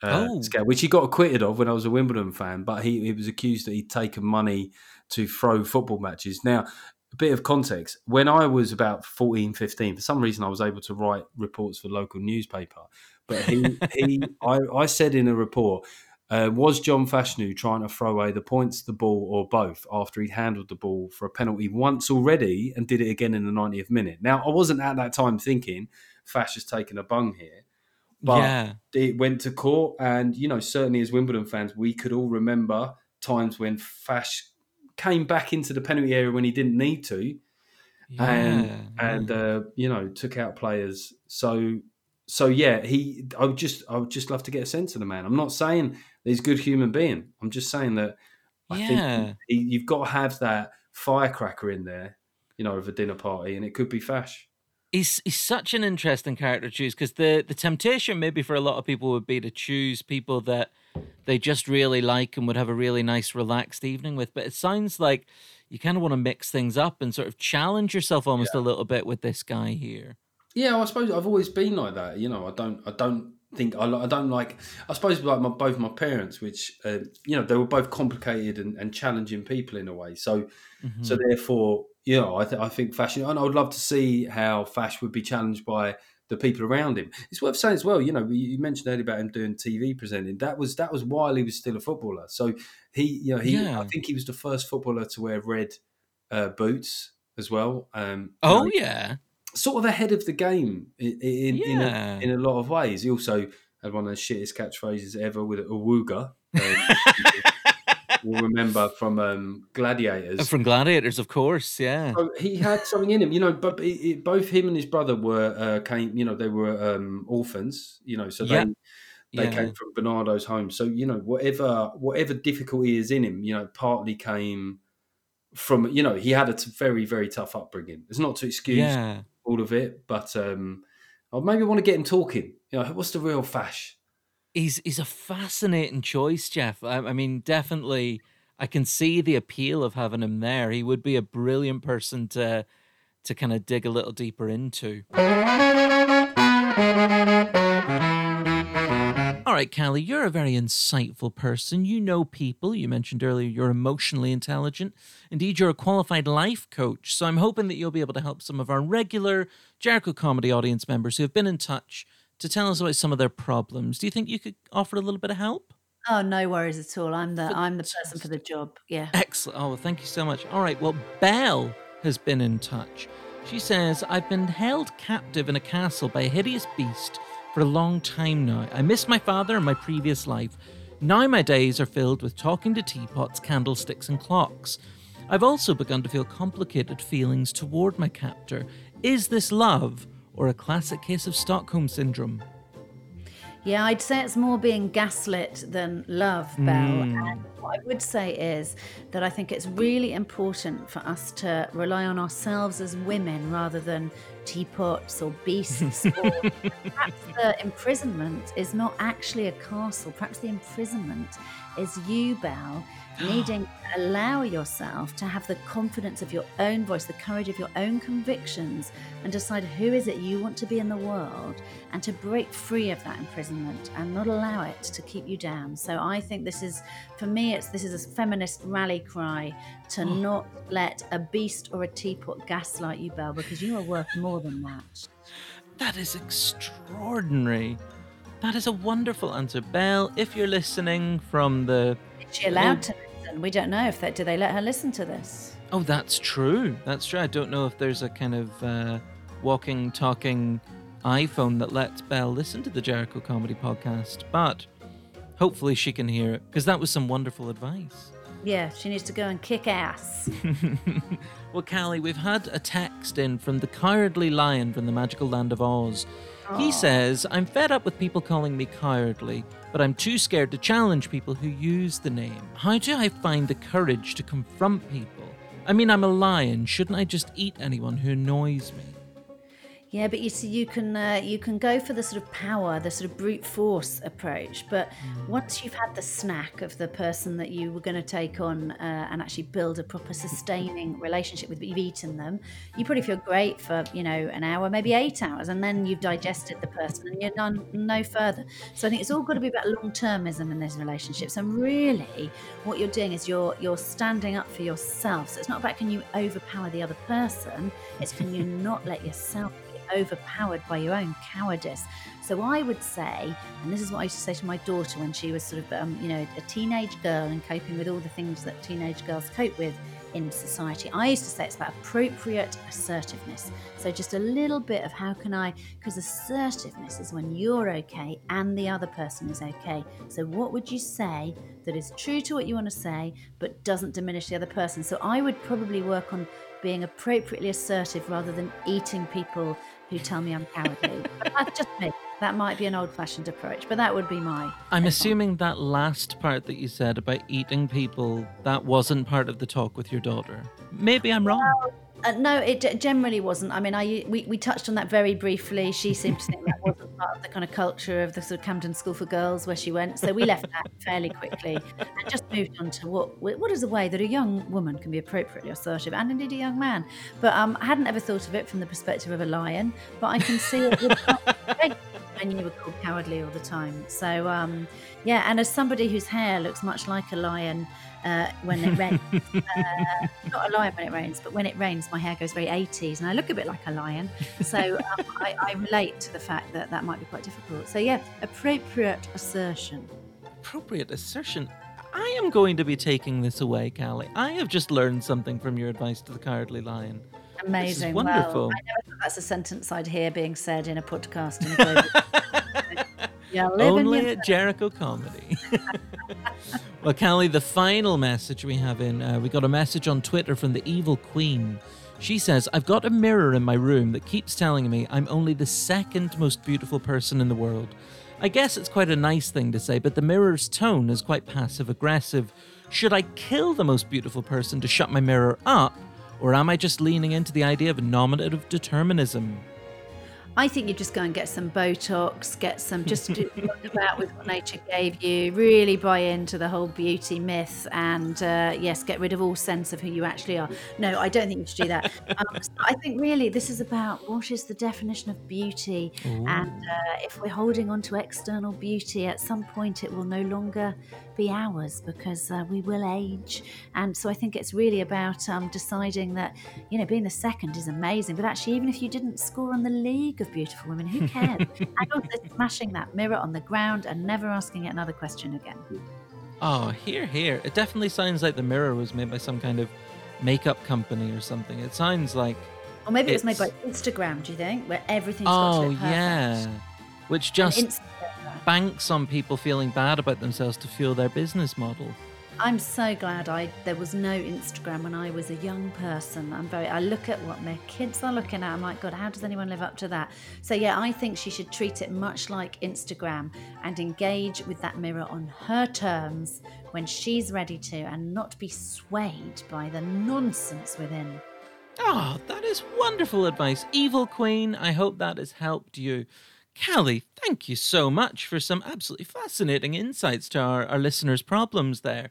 uh, Oh. scale, which he got acquitted of when I was a Wimbledon fan. But he, he was accused that he'd taken money to throw football matches. Now, a bit of context: when I was about 14, 15, for some reason I was able to write reports for local newspaper. But he, he, [LAUGHS] I, I said in a report. Uh, was John Fashanu trying to throw away the points, the ball, or both after he'd handled the ball for a penalty once already and did it again in the 90th minute? Now, I wasn't at that time thinking Fash has taken a bung here, but yeah, it went to court. And, you know, certainly as Wimbledon fans, we could all remember times when Fash came back into the penalty area when he didn't need to yeah, and and uh, you know took out players. So so yeah, he. I would just I would just love to get a sense of the man. I'm not saying he's a good human being. I'm just saying that I Yeah. think he, you've got to have that firecracker in there, you know, of a dinner party, and it could be Fash. he's he's such an interesting character to choose because the the temptation maybe for a lot of people would be to choose people that they just really like and would have a really nice relaxed evening with but it sounds like you kind of want to mix things up and sort of challenge yourself almost a little bit with this guy here Yeah, I suppose I've always been like that. You know, I don't, I don't think I, I don't like. I suppose like my, both my parents, which uh, you know, they were both complicated and, and challenging people in a way. So, Mm-hmm. so therefore, you know, I, th- I think fashion, and I would love to see how Fash would be challenged by the people around him. It's worth saying as well. You know, you mentioned earlier about him doing TV presenting. That was that was while he was still a footballer. So he, you know, he, Yeah. I think he was the first footballer to wear red uh, boots as well. Um, you oh know, yeah sort of ahead of the game in in, in, a, in a lot of ways. He also had one of the shittest catchphrases ever with a wooga. [LAUGHS] Um, we'll remember from um, Gladiators. from gladiators of course yeah So he had something in him, you know. But it, it, both him and his brother were uh, came, you know, they were um, orphans, you know. So Yeah. they they Yeah. came from Barnardo's home. So you know, whatever whatever difficulty is in him, you know, partly came from you know he had a t- very very tough upbringing. It's not to excuse yeah all of it, but um, I maybe want to get him talking. You know, what's the real fash? he's he's a fascinating choice, Geoff. I, I mean, definitely, I can see the appeal of having him there. He would be a brilliant person to to kind of dig a little deeper into. All right, Cally, you're a very insightful person. You know people. You mentioned earlier you're emotionally intelligent. Indeed, you're a qualified life coach. So I'm hoping that you'll be able to help some of our regular Jericho comedy audience members who have been in touch to tell us about some of their problems. Do you think you could offer a little bit of help? Oh, no worries at all. I'm the I'm the person for the job. Yeah. Excellent. Oh, thank you so much. All right. Well, Belle has been in touch. She says, I've been held captive in a castle by a hideous beast for a long time now. I miss my father and my previous life. Now my days are filled with talking to teapots, candlesticks, and clocks. I've also begun to feel complicated feelings toward my captor. Is this love or a classic case of Stockholm syndrome? Yeah, I'd say it's more being gaslit than love, Belle. Hmm. And what I would say is that I think it's really important for us to rely on ourselves as women rather than teapots or beasts. or [LAUGHS] perhaps the imprisonment is not actually a castle. Perhaps the imprisonment is you, Belle, needing to allow yourself to have the confidence of your own voice, the courage of your own convictions, and decide who is it you want to be in the world and to break free of that imprisonment and not allow it to keep you down. So I think this is for me it's this is a feminist rally cry to mm. not let a beast or a teapot gaslight you, Belle, because you are worth more than that. That is extraordinary. That is a wonderful answer. Belle, if you're listening from the. Is she allowed to listen? We don't know if that. Do they let her listen to this? Oh, that's true. That's true. I don't know if there's a kind of uh, walking, talking iPhone that lets Belle listen to the Jericho Comedy Podcast, but hopefully she can hear it because that was some wonderful advice. Yeah, she needs to go and kick ass. [LAUGHS] well, Cally, we've had a text in from the Cowardly Lion from the Magical Land of Oz. He says, I'm fed up with people calling me cowardly, but I'm too scared to challenge people who use the name. How do I find the courage to confront people? I mean, I'm a lion. Shouldn't I just eat anyone who annoys me? Yeah, but you see, you can uh, you can go for the sort of power, the sort of brute force approach. But once you've had the snack of the person that you were going to take on uh, and actually build a proper sustaining relationship with, but you've eaten them, you probably feel great for you know an hour, maybe eight hours, and then you've digested the person and you're none, no further. So I think it's all got to be about long termism in these relationships. And really, what you're doing is you're you're standing up for yourself. So it's not about can you overpower the other person; it's can you [LAUGHS] not let yourself overpowered by your own cowardice. So I would say, and this is what I used to say to my daughter when she was sort of, um, you know, a teenage girl and coping with all the things that teenage girls cope with in society. I used to say it's about appropriate assertiveness. So just a little bit of how can I, because assertiveness is when you're okay and the other person is okay. So what would you say that is true to what you want to say, but doesn't diminish the other person? So I would probably work on being appropriately assertive rather than eating people who tell me I'm cowardly. that's just me. That might be an old fashioned approach, but that would be my. I'm assuming that last part that you said about eating people, that wasn't part of the talk with your daughter. Maybe I'm wrong. Uh, no, it generally wasn't. I mean, I we, we touched on that very briefly. She seemed to think that wasn't part of the kind of culture of the sort of Camden School for Girls where she went. So we left that fairly quickly and just moved on to what what is a way that a young woman can be appropriately assertive and indeed a young man. But um, I hadn't ever thought of it from the perspective of a lion, but I can see it would when you were called cowardly all the time. So um, yeah, and as somebody whose hair looks much like a lion uh, when it rains. [LAUGHS] uh, not a lion when it rains, but when it rains, my hair goes very 80s and I look a bit like a lion. So um, I, I relate to the fact that that might be quite difficult. So, yeah, appropriate assertion. Appropriate assertion. I am going to be taking this away, Cally. I have just learned something from your advice to the Cowardly Lion. Amazing. wonderful. Well, I never thought that's a sentence I'd hear being said in a podcast. [LAUGHS] In a global- yeah, Only at Jericho Comedy. [LAUGHS] well, Cally, the final message we have in, uh, we got a message on Twitter from the Evil Queen. She says, I've got a mirror in my room that keeps telling me I'm only the second most beautiful person in the world. I guess it's quite a nice thing to say, but the mirror's tone is quite passive aggressive. Should I kill the most beautiful person to shut my mirror up, or am I just leaning into the idea of nominative determinism? I think you just go and get some Botox, get some, just do [LAUGHS] look about with what nature gave you, really buy into the whole beauty myth, and uh, yes, get rid of all sense of who you actually are. No, I don't think you should do that. [LAUGHS] Um, so I think really this is about what is the definition of beauty, and uh, if we're holding on to external beauty, at some point it will no longer be ours because uh, we will age. And so I think it's really about um, deciding that, you know, being the second is amazing, but actually, even if you didn't score on the League of Beautiful Women, who cares? [LAUGHS] and also smashing that mirror on the ground and never asking it another question again. Oh, here, here. It definitely sounds like the mirror was made by some kind of makeup company or something. It sounds like. Or maybe it was made by Instagram, do you think? Where everything's got to Oh, look perfect. yeah. Which just banks on people feeling bad about themselves to fuel their business model. I'm so glad I there was no Instagram when I was a young person. I'm very I look at what my kids are looking at. I'm like, God, how does anyone live up to that? So yeah, I think she should treat it much like Instagram and engage with that mirror on her terms when she's ready to and not be swayed by the nonsense within. Oh, that is wonderful advice. Evil Queen, I hope that has helped you. Cally, thank you so much for some absolutely fascinating insights to our, our listeners' problems there.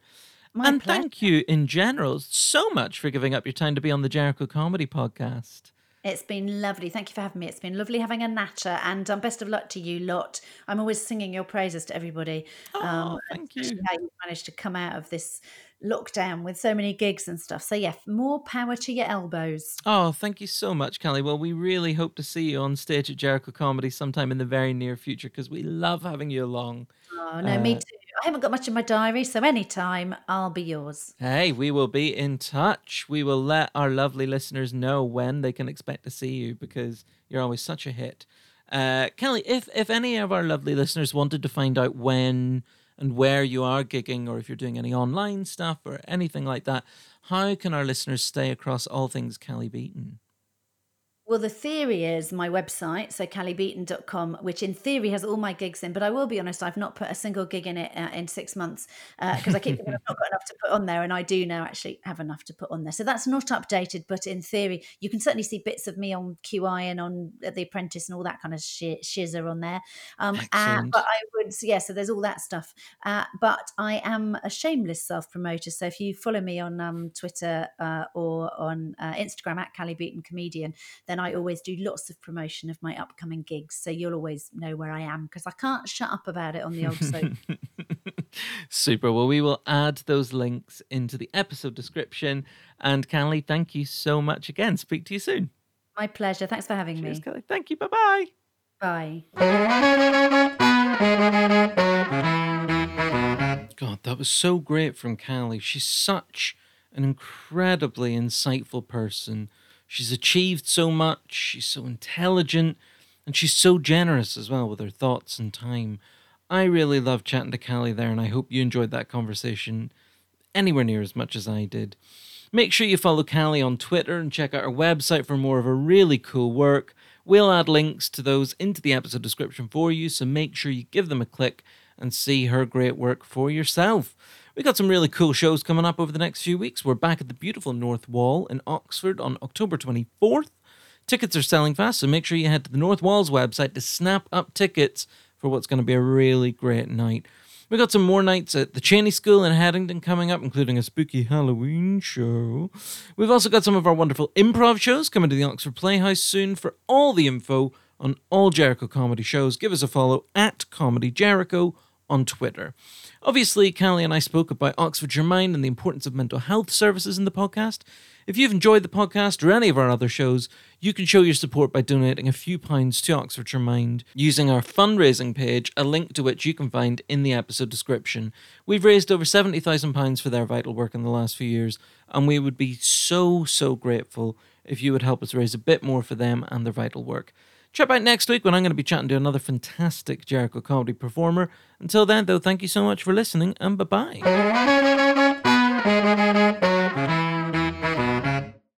My and pleasure. thank you in general so much for giving up your time to be on the Jericho Comedy Podcast. It's been lovely. Thank you for having me. It's been lovely having a natter, and um, best of luck to you lot. I'm always singing your praises to everybody. Oh, um, thank you. How you managed to come out of this lockdown with so many gigs and stuff. So yeah, more power to your elbows. Oh, thank you so much, Cally. Well, we really hope to see you on stage at Jericho Comedy sometime in the very near future because we love having you along. Oh no, me Uh, too. I haven't got much in my diary, so anytime I'll be yours. Hey, we will be in touch. We will let our lovely listeners know when they can expect to see you because you're always such a hit. Uh, Cally, if if any of our lovely listeners wanted to find out when and where you are gigging, or if you're doing any online stuff or anything like that, how can our listeners stay across all things Cally Beaton? Well, the theory is my website, so callybeaton.com, which in theory has all my gigs in, but I will be honest, I've not put a single gig in it uh, in six months because I keep thinking I've not got enough to put on there, and I do now actually have enough to put on there. So that's not updated, but in theory, you can certainly see bits of me on QI and on uh, The Apprentice and all that kind of shi shizzer on there. Um, uh, but I would, yeah, so there's all that stuff. Uh, but I am a shameless self promoter. So if you follow me on um, Twitter uh, or on uh, Instagram at Cally Beaton Comedian, then I always do lots of promotion of my upcoming gigs. So you'll always know where I am because I can't shut up about it on the old soap. [LAUGHS] Super. Well, we will add those links into the episode description. And Cally, thank you so much again. Speak to you soon. My pleasure. Thanks for having Cheers, me. Cally. Thank you. Bye bye. Bye. God, that was so great from Cally. She's such an incredibly insightful person. She's achieved so much, she's so intelligent, and she's so generous as well with her thoughts and time. I really love chatting to Cally there, and I hope you enjoyed that conversation anywhere near as much as I did. Make sure you follow Cally on Twitter and check out her website for more of her really cool work. We'll add links to those into the episode description for you, so make sure you give them a click and see her great work for yourself. We got some really cool shows coming up over the next few weeks. We're back at the beautiful North Wall in Oxford on October 24th. Tickets are selling fast, so make sure you head to the North Wall's website to snap up tickets for what's going to be a really great night. We've got some more nights at the Cheney School in Headington coming up, including a spooky Halloween show. We've also got some of our wonderful improv shows coming to the Oxford Playhouse soon. For all the info on all Jericho comedy shows, give us a follow at Comedy Jericho on Twitter. Obviously, Cally and I spoke about Oxfordshire Mind and the importance of mental health services in the podcast. If you've enjoyed the podcast or any of our other shows, you can show your support by donating a few pounds to Oxfordshire Mind using our fundraising page, a link to which you can find in the episode description. We've raised over £70,000 for their vital work in the last few years, and we would be so, so grateful if you would help us raise a bit more for them and their vital work. Check out next week when I'm going to be chatting to another fantastic Jericho comedy performer. Until then, though, thank you so much for listening and bye bye.